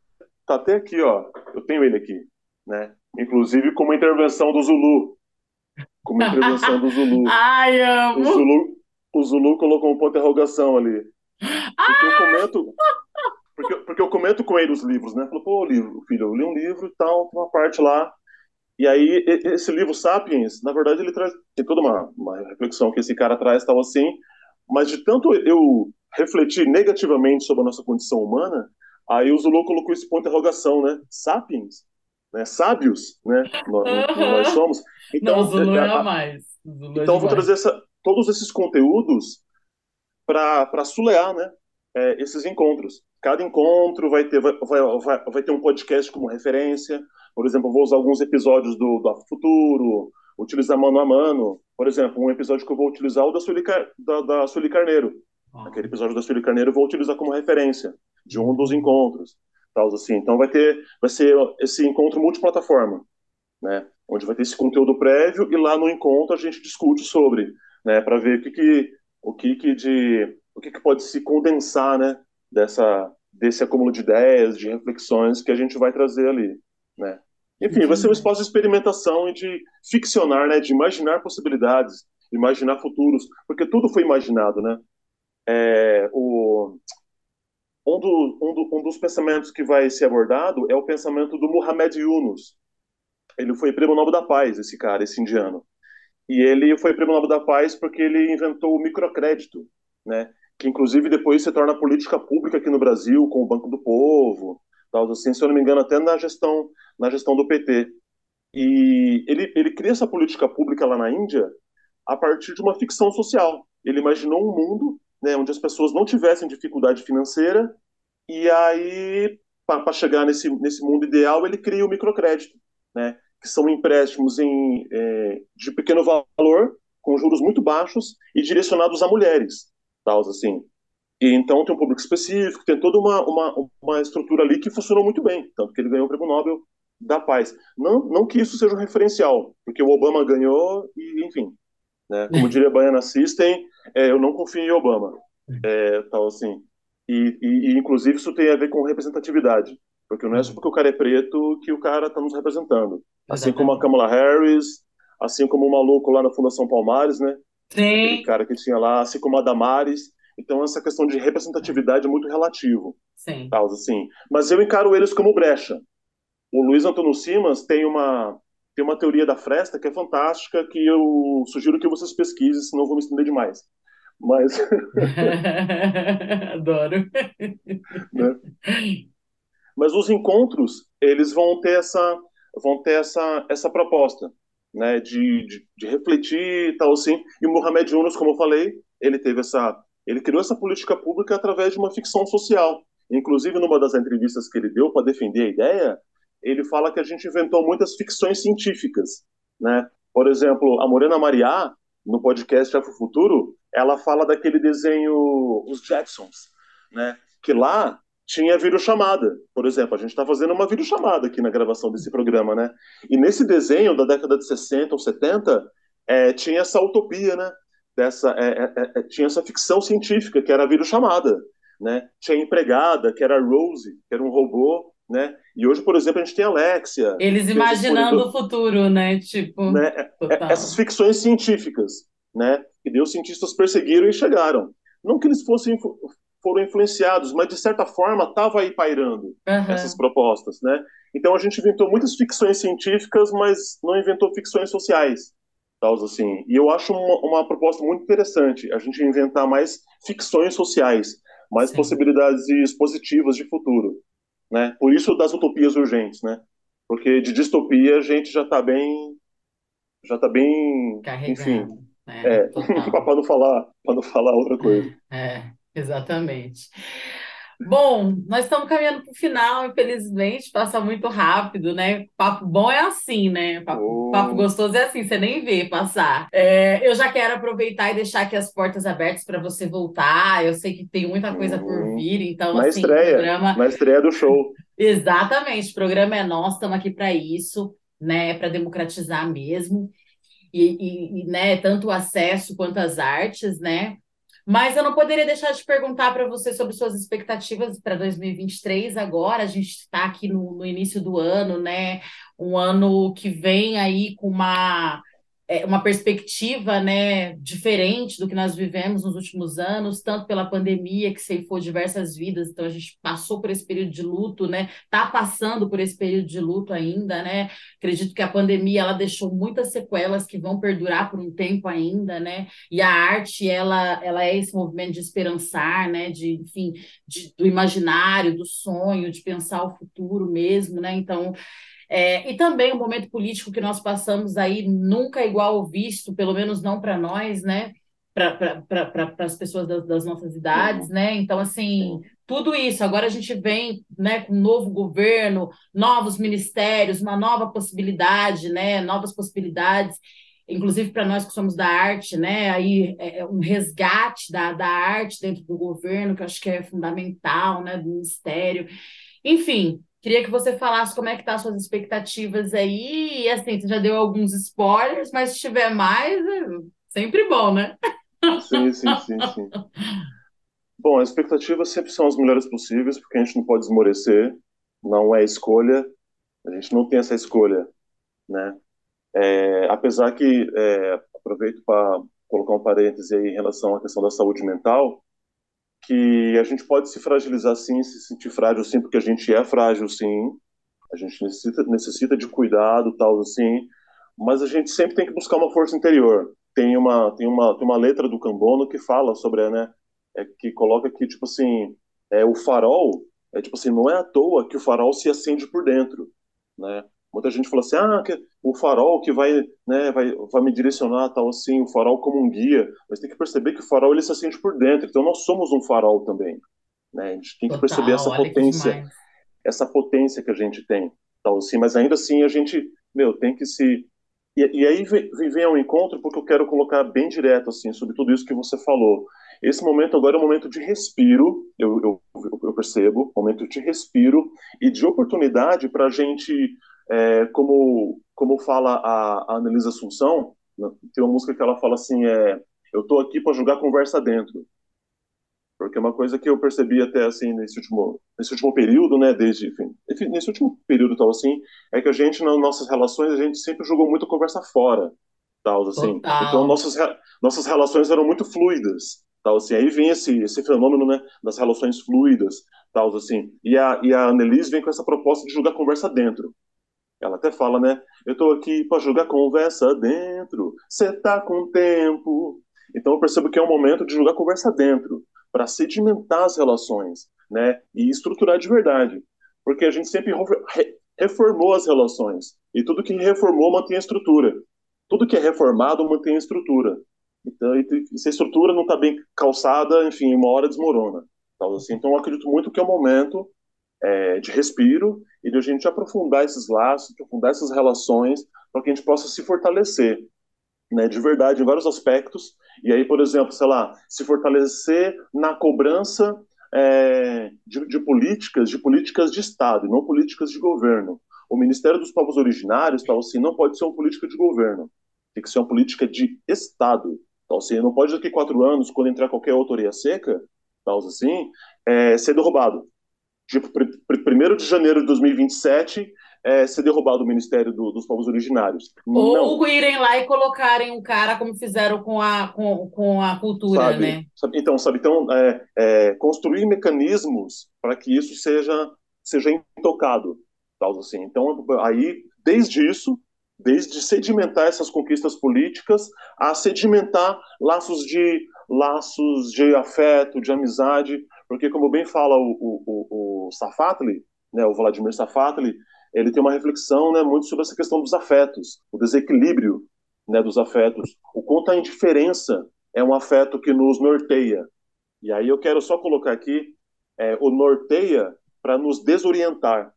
tá até aqui, ó, eu tenho ele aqui, né? Inclusive com uma intervenção do Zulu, com uma intervenção do Zulu. Ai, amo. O Zulu, o Zulu colocou um ponto de interrogação ali. Porque eu comento. Porque, porque eu comento com ele os livros, né? Falou, pô, livro, filho, eu li um livro e tal, uma parte lá. E aí, esse livro Sapiens, na verdade, ele traz. Tem toda uma, uma reflexão que esse cara traz, tal assim. Mas de tanto eu refletir negativamente sobre a nossa condição humana, aí o Zulu colocou esse ponto de interrogação, né? Sapiens? Né? Sábios, né? Nós, nós somos. Então, Não, Zulu é, é mais. Zulu então, é vou trazer essa, todos esses conteúdos para sulear né, é, esses encontros. Cada encontro vai ter, vai, vai, vai, ter um podcast como referência. Por exemplo, eu vou usar alguns episódios do, do Futuro, utilizar mano a mano. Por exemplo, um episódio que eu vou utilizar é o da Sueli, da, da Sueli Carneiro. Aquele episódio da Sueli Carneiro eu vou utilizar como referência de um dos encontros. Tal, assim. Então vai ter, vai ser esse encontro multiplataforma, né? Onde vai ter esse conteúdo prévio e lá no encontro a gente discute sobre, né? Para ver o que, que o que, que de o que, que pode se condensar, né, dessa desse acúmulo de ideias, de reflexões que a gente vai trazer ali, né? Enfim, vai ser um espaço de experimentação e de ficcionar, né, de imaginar possibilidades, imaginar futuros, porque tudo foi imaginado, né? É, o, um, do, um, do, um dos pensamentos que vai ser abordado é o pensamento do Muhammad Yunus. Ele foi prêmio Nobel da Paz, esse cara, esse indiano. E ele foi prêmio Nobel da Paz porque ele inventou o microcrédito, né? Que inclusive depois se torna política pública aqui no Brasil com o Banco do Povo, tal assim, se eu não me engano até na gestão na gestão do PT. E ele ele cria essa política pública lá na Índia a partir de uma ficção social. Ele imaginou um mundo, né, onde as pessoas não tivessem dificuldade financeira e aí para chegar nesse nesse mundo ideal ele cria o microcrédito, né? que são empréstimos em, é, de pequeno valor, com juros muito baixos e direcionados a mulheres, tal, assim. E então tem um público específico, tem toda uma, uma, uma estrutura ali que funcionou muito bem, tanto que ele ganhou o Prêmio Nobel da Paz. Não, não que isso seja um referencial, porque o Obama ganhou e, enfim, né, como diria Baiana System, é, eu não confio em Obama, é, tal assim. E, e, e, inclusive isso tem a ver com representatividade. Porque não é só porque o cara é preto que o cara está nos representando. Assim como a Kamala Harris, assim como o maluco lá na Fundação Palmares, né? Sim. Aquele cara que tinha lá, assim como a Damares. Então, essa questão de representatividade é muito relativo. Sim. Tal, assim. Mas eu encaro eles como brecha. O Luiz Antônio Simas tem uma, tem uma teoria da fresta que é fantástica, que eu sugiro que vocês pesquisem, senão eu vou me estender demais. Mas. Adoro. Né? Mas os encontros, eles vão ter essa, vão ter essa, essa proposta, né, de, de, de refletir e tal assim. E o Mohamed Yunus, como eu falei, ele teve essa, ele criou essa política pública através de uma ficção social. Inclusive, numa das entrevistas que ele deu para defender a ideia, ele fala que a gente inventou muitas ficções científicas, né? Por exemplo, a Morena Mariá, no podcast Afro Futuro, ela fala daquele desenho Os Jacksons, né? Que lá tinha videochamada, por exemplo. A gente está fazendo uma videochamada aqui na gravação desse programa, né? E nesse desenho da década de 60 ou 70, é, tinha essa utopia, né? Dessa, é, é, é, tinha essa ficção científica, que era a videochamada, né? Tinha a empregada, que era a Rose, que era um robô, né? E hoje, por exemplo, a gente tem a Alexia. Eles imaginando o futuro, né? Tipo, né? É, essas ficções científicas, né? Que os cientistas perseguiram e chegaram. Não que eles fossem foram influenciados, mas de certa forma estava aí pairando uhum. essas propostas, né? Então a gente inventou muitas ficções científicas, mas não inventou ficções sociais, tal assim. E eu acho uma, uma, proposta muito interessante a gente inventar mais ficções sociais, mais Sim. possibilidades positivas de futuro, né? Por isso das utopias urgentes, né? Porque de distopia a gente já está bem, já está bem, Carregado. enfim, é, é para não falar, para não falar outra coisa. É. Exatamente. Bom, nós estamos caminhando para o final, infelizmente, passa muito rápido, né? Papo bom é assim, né? Papo, oh. papo gostoso é assim, você nem vê passar. É, eu já quero aproveitar e deixar aqui as portas abertas para você voltar. Eu sei que tem muita coisa por uhum. vir, então, na assim, estreia, programa... na estreia do show. Exatamente, o programa é nosso, estamos aqui para isso, né? Para democratizar mesmo. E, e, e, né, tanto o acesso quanto as artes, né? Mas eu não poderia deixar de perguntar para você sobre suas expectativas para 2023 agora. A gente está aqui no, no, início do ano, né? Um ano que vem aí com uma uma perspectiva né, diferente do que nós vivemos nos últimos anos, tanto pela pandemia que ceifou diversas vidas, então a gente passou por esse período de luto, né? Está passando por esse período de luto ainda, né? Acredito que a pandemia ela deixou muitas sequelas que vão perdurar por um tempo ainda, né? E a arte ela, ela é esse movimento de esperançar, né? De enfim, de, do imaginário, do sonho, de pensar o futuro mesmo, né? Então é, e também o momento político que nós passamos aí nunca igual ao visto, pelo menos não para nós, né? Para pra, as pessoas das, das, nossas idades, né? Então, assim, tudo isso. Agora a gente vem né, com um novo governo, novos ministérios, uma nova possibilidade, né? Novas possibilidades inclusive para nós que somos da arte, né? Aí é, é um resgate da, da arte dentro do governo, que eu acho que é fundamental, né? Do ministério. Enfim, Queria que você falasse como é que tá as suas expectativas aí. E assim, você já deu alguns spoilers, mas se tiver mais, é sempre bom, né? Sim, sim, sim, sim. Bom, as expectativas sempre são as melhores possíveis, porque a gente não pode esmorecer, não é escolha, a gente não tem essa escolha, né? É, apesar que, é, aproveito para colocar um parêntese aí em relação à questão da saúde mental, que a gente pode se fragilizar sim, se sentir frágil sim, porque a gente é frágil sim, a gente necessita, necessita de cuidado, tal assim, mas a gente sempre tem que buscar uma força interior. Tem uma, tem uma, tem uma letra do Cambono que fala sobre, né, é, que coloca que, tipo assim, é, o farol, é tipo assim, não é à toa que o farol se acende por dentro, né? Muita gente fala assim, ah, o farol que vai, né, vai, vai me direcionar, tal assim, o farol como um guia. Mas tem que perceber que o farol ele se acende por dentro. Então nós somos um farol também, né? A gente tem que Total, perceber essa potência, essa potência que a gente tem, tal assim. Mas ainda assim a gente, meu, tem que se e, e aí vem ao encontro porque eu quero colocar bem direto assim sobre tudo isso que você falou. Esse momento agora é um momento de respiro, eu, eu, eu percebo, momento de respiro e de oportunidade para a gente é, como, como fala a, a Annelise Assunção, né, tem uma música que ela fala assim, é, eu tô aqui para jogar conversa dentro. Porque uma coisa que eu percebi até assim nesse último, nesse último período, né, desde, enfim, nesse último período tal assim, é que a gente nas nossas relações a gente sempre jogou muito conversa fora, tal assim. Total. Então nossas nossas relações eram muito fluidas, tal assim. Aí vem esse esse fenômeno, né, das relações fluidas, tal assim. E a e a Annelise vem com essa proposta de jogar conversa dentro. Ela até fala, né? Eu tô aqui para jogar conversa dentro. Você tá com tempo. Então eu percebo que é um momento de jogar conversa dentro para sedimentar as relações, né? E estruturar de verdade, porque a gente sempre reformou as relações e tudo que reformou mantém a estrutura. Tudo que é reformado mantém a estrutura. Então, se a estrutura não está bem calçada, enfim, uma hora desmorona. Tal assim. Então, eu acredito muito que é o momento é, de respiro e de a gente aprofundar esses laços, aprofundar essas relações, para que a gente possa se fortalecer né, de verdade em vários aspectos. E aí, por exemplo, sei lá, se fortalecer na cobrança é, de, de, políticas, de políticas de Estado, não políticas de governo. O Ministério dos Povos Originários, tal assim, não pode ser uma política de governo, tem que ser uma política de Estado. Tal assim, não pode daqui quatro anos, quando entrar qualquer autoria seca, tal assim, é, ser derrubado. Tipo, 1 de janeiro de 2027, é, ser derrubado o Ministério do, dos Povos Originários. Ou Não. irem lá e colocarem um cara como fizeram com a, com, com a cultura, sabe, né? Sabe, então, sabe, então é, é, construir mecanismos para que isso seja, seja intocado, tal assim. Então, aí, desde isso, desde sedimentar essas conquistas políticas a sedimentar laços de laços de afeto, de amizade, porque como bem fala o, o, o, o Safatli, né, o Vladimir Safatli, ele tem uma reflexão né, muito sobre essa questão dos afetos, o desequilíbrio né, dos afetos, o quanto a indiferença é um afeto que nos norteia. E aí eu quero só colocar aqui é, o norteia para nos desorientar,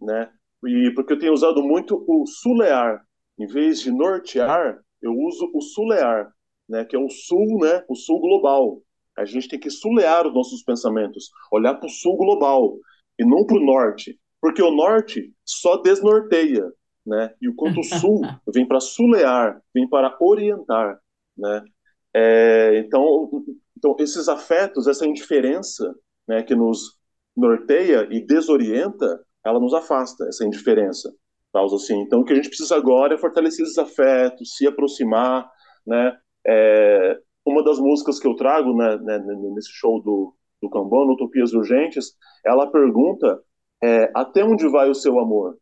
né? E porque eu tenho usado muito o sulear, em vez de nortear, eu uso o sulear, né? Que é o sul, né? O sul global. A gente tem que sulear os nossos pensamentos, olhar para o sul global e não para o norte porque o norte só desnorteia, né? E o quanto o sul vem para sulear, vem para orientar, né? É, então, então esses afetos, essa indiferença, né, que nos norteia e desorienta, ela nos afasta essa indiferença, tal assim. Então, o que a gente precisa agora é fortalecer esses afetos, se aproximar, né? É, uma das músicas que eu trago né, né, nesse show do, do Cambon, Utopias Urgentes, ela pergunta é, até onde vai o seu amor?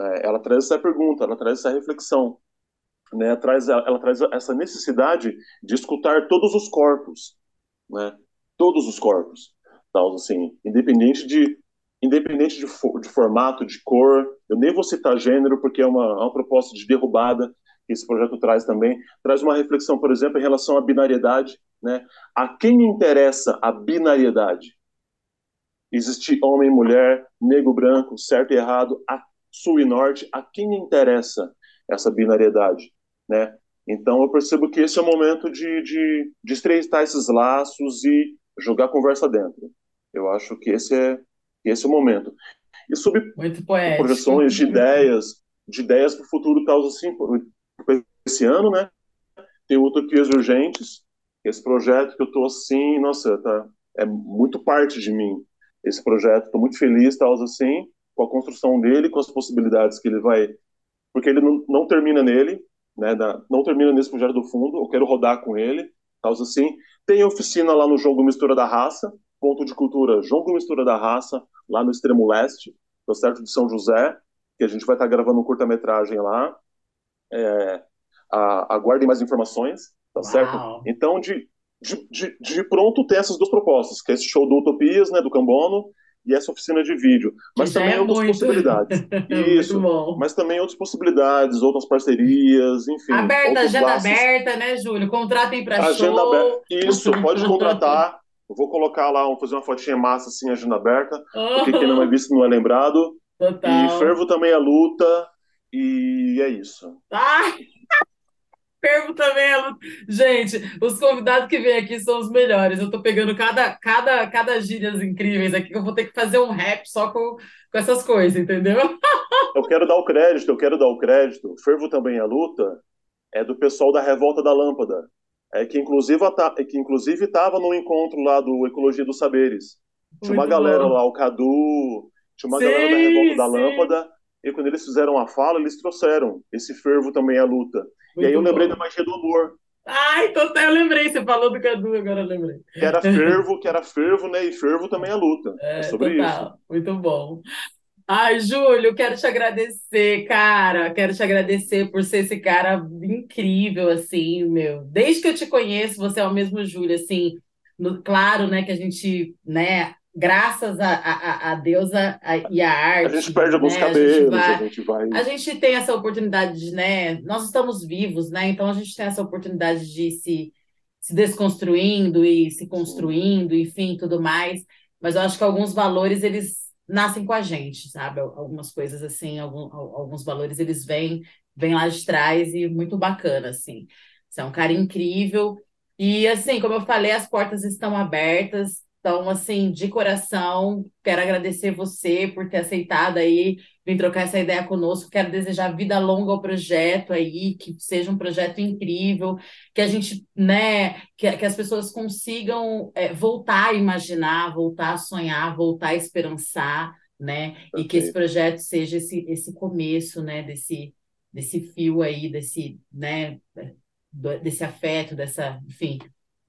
É, ela traz essa pergunta, ela traz essa reflexão, né? traz, ela traz essa necessidade de escutar todos os corpos, né? todos os corpos, tal, assim, independente de independente de, de, formato, de cor, eu nem vou citar gênero porque é uma, é uma proposta de derrubada que esse projeto traz também, traz uma reflexão, por exemplo, em relação à binariedade, né? A quem interessa a binariedade? Existe homem, mulher, negro, branco, certo e errado, a sul e norte, a quem interessa essa binariedade, né? Então eu percebo que esse é o momento de, de, de estreitar esses laços e jogar conversa dentro. Eu acho que esse é, esse é o momento. E sobre projeções de ideias, de ideias para o futuro, tal assim, esse ano, né? Tem Utopias Urgentes, esse projeto que eu estou assim, nossa, tá, é muito parte de mim esse projeto. Estou muito feliz, tal, assim, com a construção dele, com as possibilidades que ele vai. Porque ele não, não termina nele, né? Da, não termina nesse projeto do fundo. Eu quero rodar com ele, tal, assim. Tem oficina lá no Jogo Mistura da Raça, ponto de cultura Jogo Mistura da Raça, lá no extremo leste, tá certo? De São José, que a gente vai estar gravando um curta-metragem lá. É, aguardem mais informações, tá Uau. certo? Então, de de, de, de, pronto ter essas duas propostas, que é esse show do Utopias, né, do Cambono, e essa oficina de vídeo. Mas também é outras muito. possibilidades. Isso. Mas também outras possibilidades, outras parcerias, enfim. Aberta, agenda laços. aberta, né, Júlio? Contratem para show. Agenda aberta. Isso, pode contratar. Eu vou colocar lá, vou fazer uma fotinha massa assim, agenda aberta, oh. porque quem não é visto não é lembrado. Total. E fervo também a luta, e é isso. Ah! Fervo também é luta. Gente, os convidados que vêm aqui são os melhores. Eu tô pegando cada, cada, cada gírias incríveis aqui, que eu vou ter que fazer um rap só com, com essas coisas, entendeu? Eu quero dar o crédito, eu quero dar o crédito. Fervo também é luta é do pessoal da Revolta da Lâmpada. é, que inclusive que inclusive estava no encontro lá do Ecologia dos Saberes. Tinha Muito uma galera bom. lá, o Cadu, tinha uma sim, galera da Revolta da Lâmpada, e quando eles fizeram a fala, eles trouxeram esse fervo também à luta. Muito e aí eu lembrei bom. da magia do amor. Ah, então eu lembrei, você falou do Cadu, agora eu lembrei. Que era fervo, que era fervo, né? E fervo também é luta. É, é sobre total. isso. Muito bom. Ai, Júlio, quero te agradecer, cara. Quero te agradecer por ser esse cara incrível, assim, meu. Desde que eu te conheço, você é o mesmo Júlio, assim. No, claro, né, que a gente, né, graças a, a, a Deus a, a, e a arte. A gente perde alguns né? cabelos, a gente, vai, a gente vai. A gente tem essa oportunidade de, né? Nós estamos vivos, né? Então a gente tem essa oportunidade de se, se desconstruindo e se construindo, enfim, tudo mais. Mas eu acho que alguns valores, eles nascem com a gente, sabe? Algumas coisas assim, algum, alguns valores eles vêm, vêm lá de trás e muito bacana, assim. Você é um cara incrível. E assim, como eu falei, as portas estão abertas. Então, assim, de coração, quero agradecer você por ter aceitado aí vir trocar essa ideia conosco. Quero desejar vida longa ao projeto aí, que seja um projeto incrível, que a gente, né, que, que as pessoas consigam é, voltar a imaginar, voltar a sonhar, voltar a esperançar, né? E que esse projeto seja esse, esse começo, né, desse, desse fio aí, desse, né, desse afeto, dessa, enfim,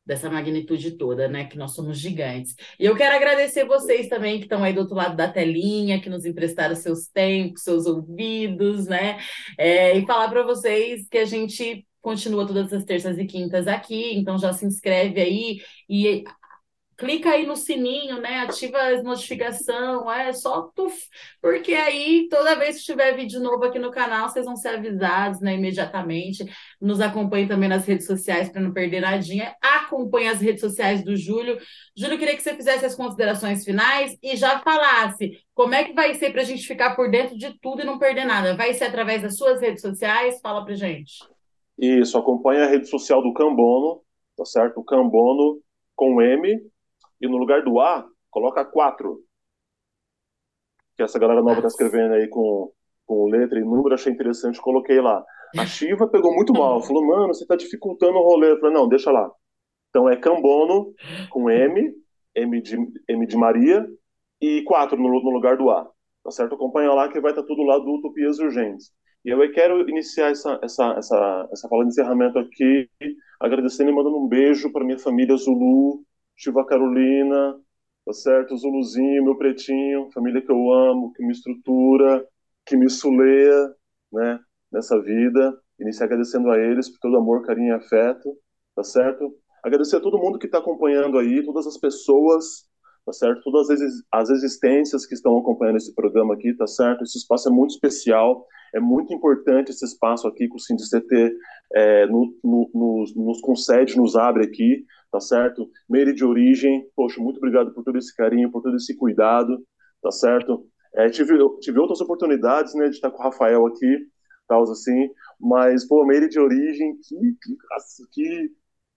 dessa magnitude toda, né? Que nós somos gigantes. E eu quero agradecer vocês também que estão aí do outro lado da telinha, que nos emprestaram seus tempos, seus ouvidos, né? É, e falar para vocês que a gente continua todas as terças e quintas aqui, então já se inscreve aí e clica aí no sininho, né? Ativa as notificações, é só tuf, porque aí toda vez que tiver vídeo novo aqui no canal, vocês vão ser avisados, né, imediatamente. Nos acompanhe também nas redes sociais para não perder nadinha. Acompanhe as redes sociais do Júlio. Júlio, queria que você fizesse as considerações finais e já falasse como é que vai ser para a gente ficar por dentro de tudo e não perder nada. Vai ser através das suas redes sociais? Fala para gente. Isso, acompanhe a rede social do Cambono, tá certo? O Cambono com M, e no lugar do A, coloca 4. Que essa galera nova está escrevendo aí com, com letra e número, achei interessante, coloquei lá. A Shiva pegou muito mal, falou, mano, você está dificultando o rolê. Eu falei, não, deixa lá. Então é Cambono com M, M de, M de Maria, e 4 no, no lugar do A. Tá certo? Acompanha lá que vai estar tá tudo lá do Utopias Urgentes. E eu quero iniciar essa, essa, essa, essa fala de encerramento aqui, agradecendo e mandando um beijo para minha família Zulu, Chiva Carolina, tá certo? Zuluzinho, meu pretinho, família que eu amo, que me estrutura, que me suleia, né, nessa vida. Iniciar agradecendo a eles por todo amor, carinho e afeto, tá certo? Agradecer a todo mundo que está acompanhando aí, todas as pessoas, tá certo? Todas as, as existências que estão acompanhando esse programa aqui, tá certo? Esse espaço é muito especial, é muito importante esse espaço aqui que o CT é, no, no, nos, nos concede, nos abre aqui, tá certo? Meire de origem, poxa, muito obrigado por todo esse carinho, por todo esse cuidado, tá certo? É, tive, tive outras oportunidades, né, de estar com o Rafael aqui, tal, assim, mas, pô, Meire de origem, que, que, que,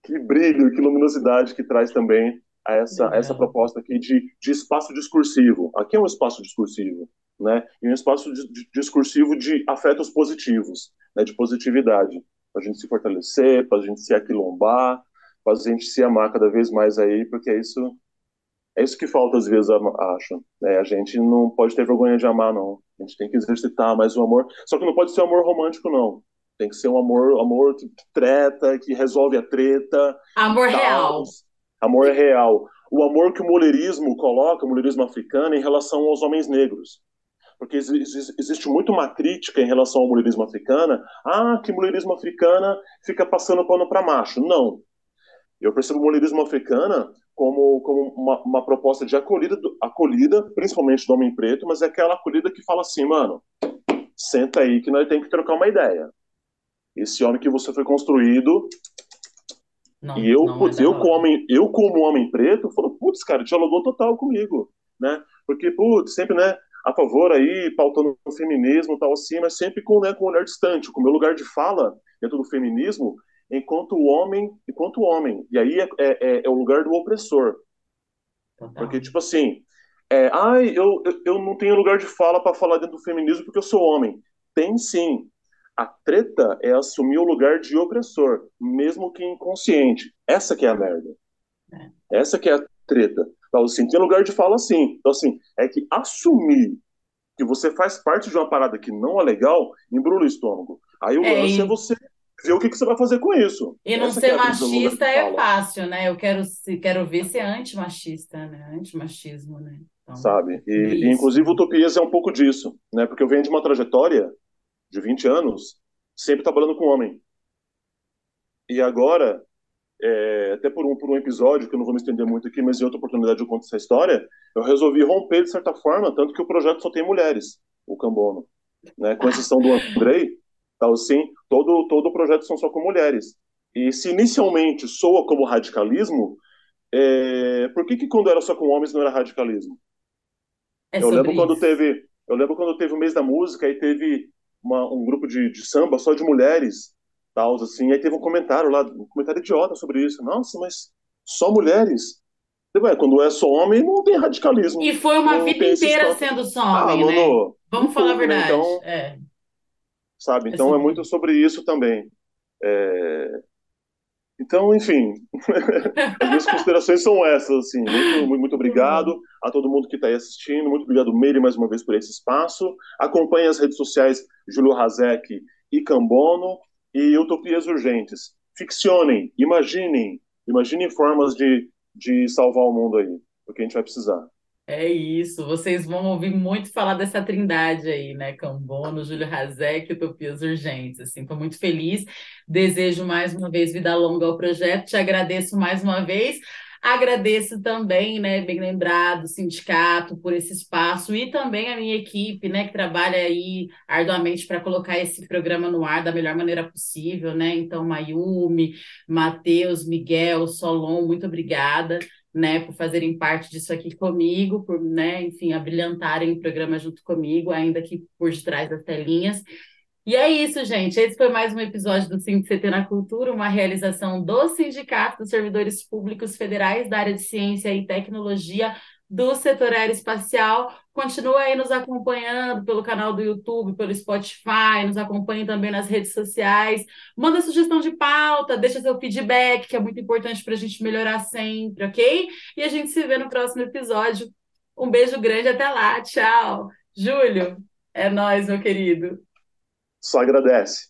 que brilho, que luminosidade que traz também a essa, essa proposta aqui de, de espaço discursivo. Aqui é um espaço discursivo, né? E um espaço de, de, discursivo de afetos positivos, né? De positividade, para a gente se fortalecer, para a gente se aquilombar, faz a gente se amar cada vez mais aí, porque é isso é isso que falta às vezes, acho. Né? A gente não pode ter vergonha de amar, não. A gente tem que exercitar mais o amor. Só que não pode ser um amor romântico, não. Tem que ser um amor, amor que treta, que resolve a treta. Amor real. Amor real. O amor que o mulherismo coloca, o mulherismo africano, em relação aos homens negros. Porque existe muito uma crítica em relação ao mulherismo africano. Ah, que mulherismo africana fica passando pano para macho. Não. Eu percebo o mulherismo africana como, como uma, uma, proposta de acolhida, acolhida, principalmente do homem preto, mas é aquela acolhida que fala assim, mano, senta aí que nós temos que trocar uma ideia. Esse homem que você foi construído. Não, e eu, putz, eu, como homem, eu, como homem preto, falo, putz, cara, dialogou total comigo, né? Porque, putz, sempre, né, a favor aí, pautando o feminismo tal assim, mas sempre com, né, com um olhar distante, com o meu lugar de fala dentro do feminismo enquanto homem, enquanto homem. E aí é, é, é, é o lugar do opressor. Porque, tipo assim, é, ai, eu, eu não tenho lugar de fala para falar dentro do feminismo porque eu sou homem. Tem sim. A treta é assumir o lugar de opressor, mesmo que inconsciente. Essa que é a merda. É. Essa que é a treta. Então, assim, tem lugar de fala assim. Então, assim, é que assumir que você faz parte de uma parada que não é legal, embrulha o estômago. Aí o é, lance e... é você ver o que, que, você vai fazer com isso. E não Essa ser é machista é fácil, né? Eu quero, quero ver ser antimachista, né? Antimachismo, né? Então, Sabe? E, e, inclusive, Utopias é um pouco disso, né? Porque eu venho de uma trajetória de 20 anos sempre trabalhando com homem. E agora, é, até por um, por um episódio, que eu não vou me estender muito aqui, mas em outra oportunidade eu conto essa história, eu resolvi romper de certa forma, tanto que o projeto só tem mulheres, o Cambono. Né? Com exceção do Andrei, tal assim, todo, todo o projeto são só com mulheres. E se inicialmente soa como radicalismo, é, por que, que quando era só com homens não era radicalismo? É eu lembro isso. quando teve eu lembro quando teve o mês da música e teve uma, um grupo de, de, samba só de mulheres tal assim. Aí teve um comentário lá um comentário idiota sobre isso. Nossa mas só mulheres? Ué, quando é só homem não tem radicalismo e foi uma vida inteira sendo só homem ah, né? Vamos falar a verdade então, é. sabe então é, é muito sobre isso também. É... Então, enfim, as minhas considerações são essas, assim, muito, muito obrigado a todo mundo que está aí assistindo, muito obrigado, Meire, mais uma vez por esse espaço, acompanhe as redes sociais Júlio Razek e Cambono, e Utopias Urgentes, ficcionem, imaginem, imaginem formas de, de salvar o mundo aí, porque a gente vai precisar. É isso, vocês vão ouvir muito falar dessa trindade aí, né? Cambono, Júlio Razek Utopias Urgentes. Assim, estou muito feliz. Desejo mais uma vez vida longa ao projeto. Te agradeço mais uma vez. Agradeço também, né, bem lembrado, o sindicato por esse espaço e também a minha equipe, né, que trabalha aí arduamente para colocar esse programa no ar da melhor maneira possível, né? Então, Mayumi, Matheus, Miguel, Solon, muito obrigada né, por fazerem parte disso aqui comigo, por, né, enfim, abrilhantarem o programa junto comigo, ainda que por detrás das telinhas. E é isso, gente. Esse foi mais um episódio do CT na Cultura, uma realização do Sindicato dos Servidores Públicos Federais da área de Ciência e Tecnologia do setor aeroespacial. Continue aí nos acompanhando pelo canal do YouTube, pelo Spotify, nos acompanhe também nas redes sociais. Manda sugestão de pauta, deixa seu feedback, que é muito importante para a gente melhorar sempre, ok? E a gente se vê no próximo episódio. Um beijo grande, até lá, tchau. Júlio, é nós, meu querido. Só agradece.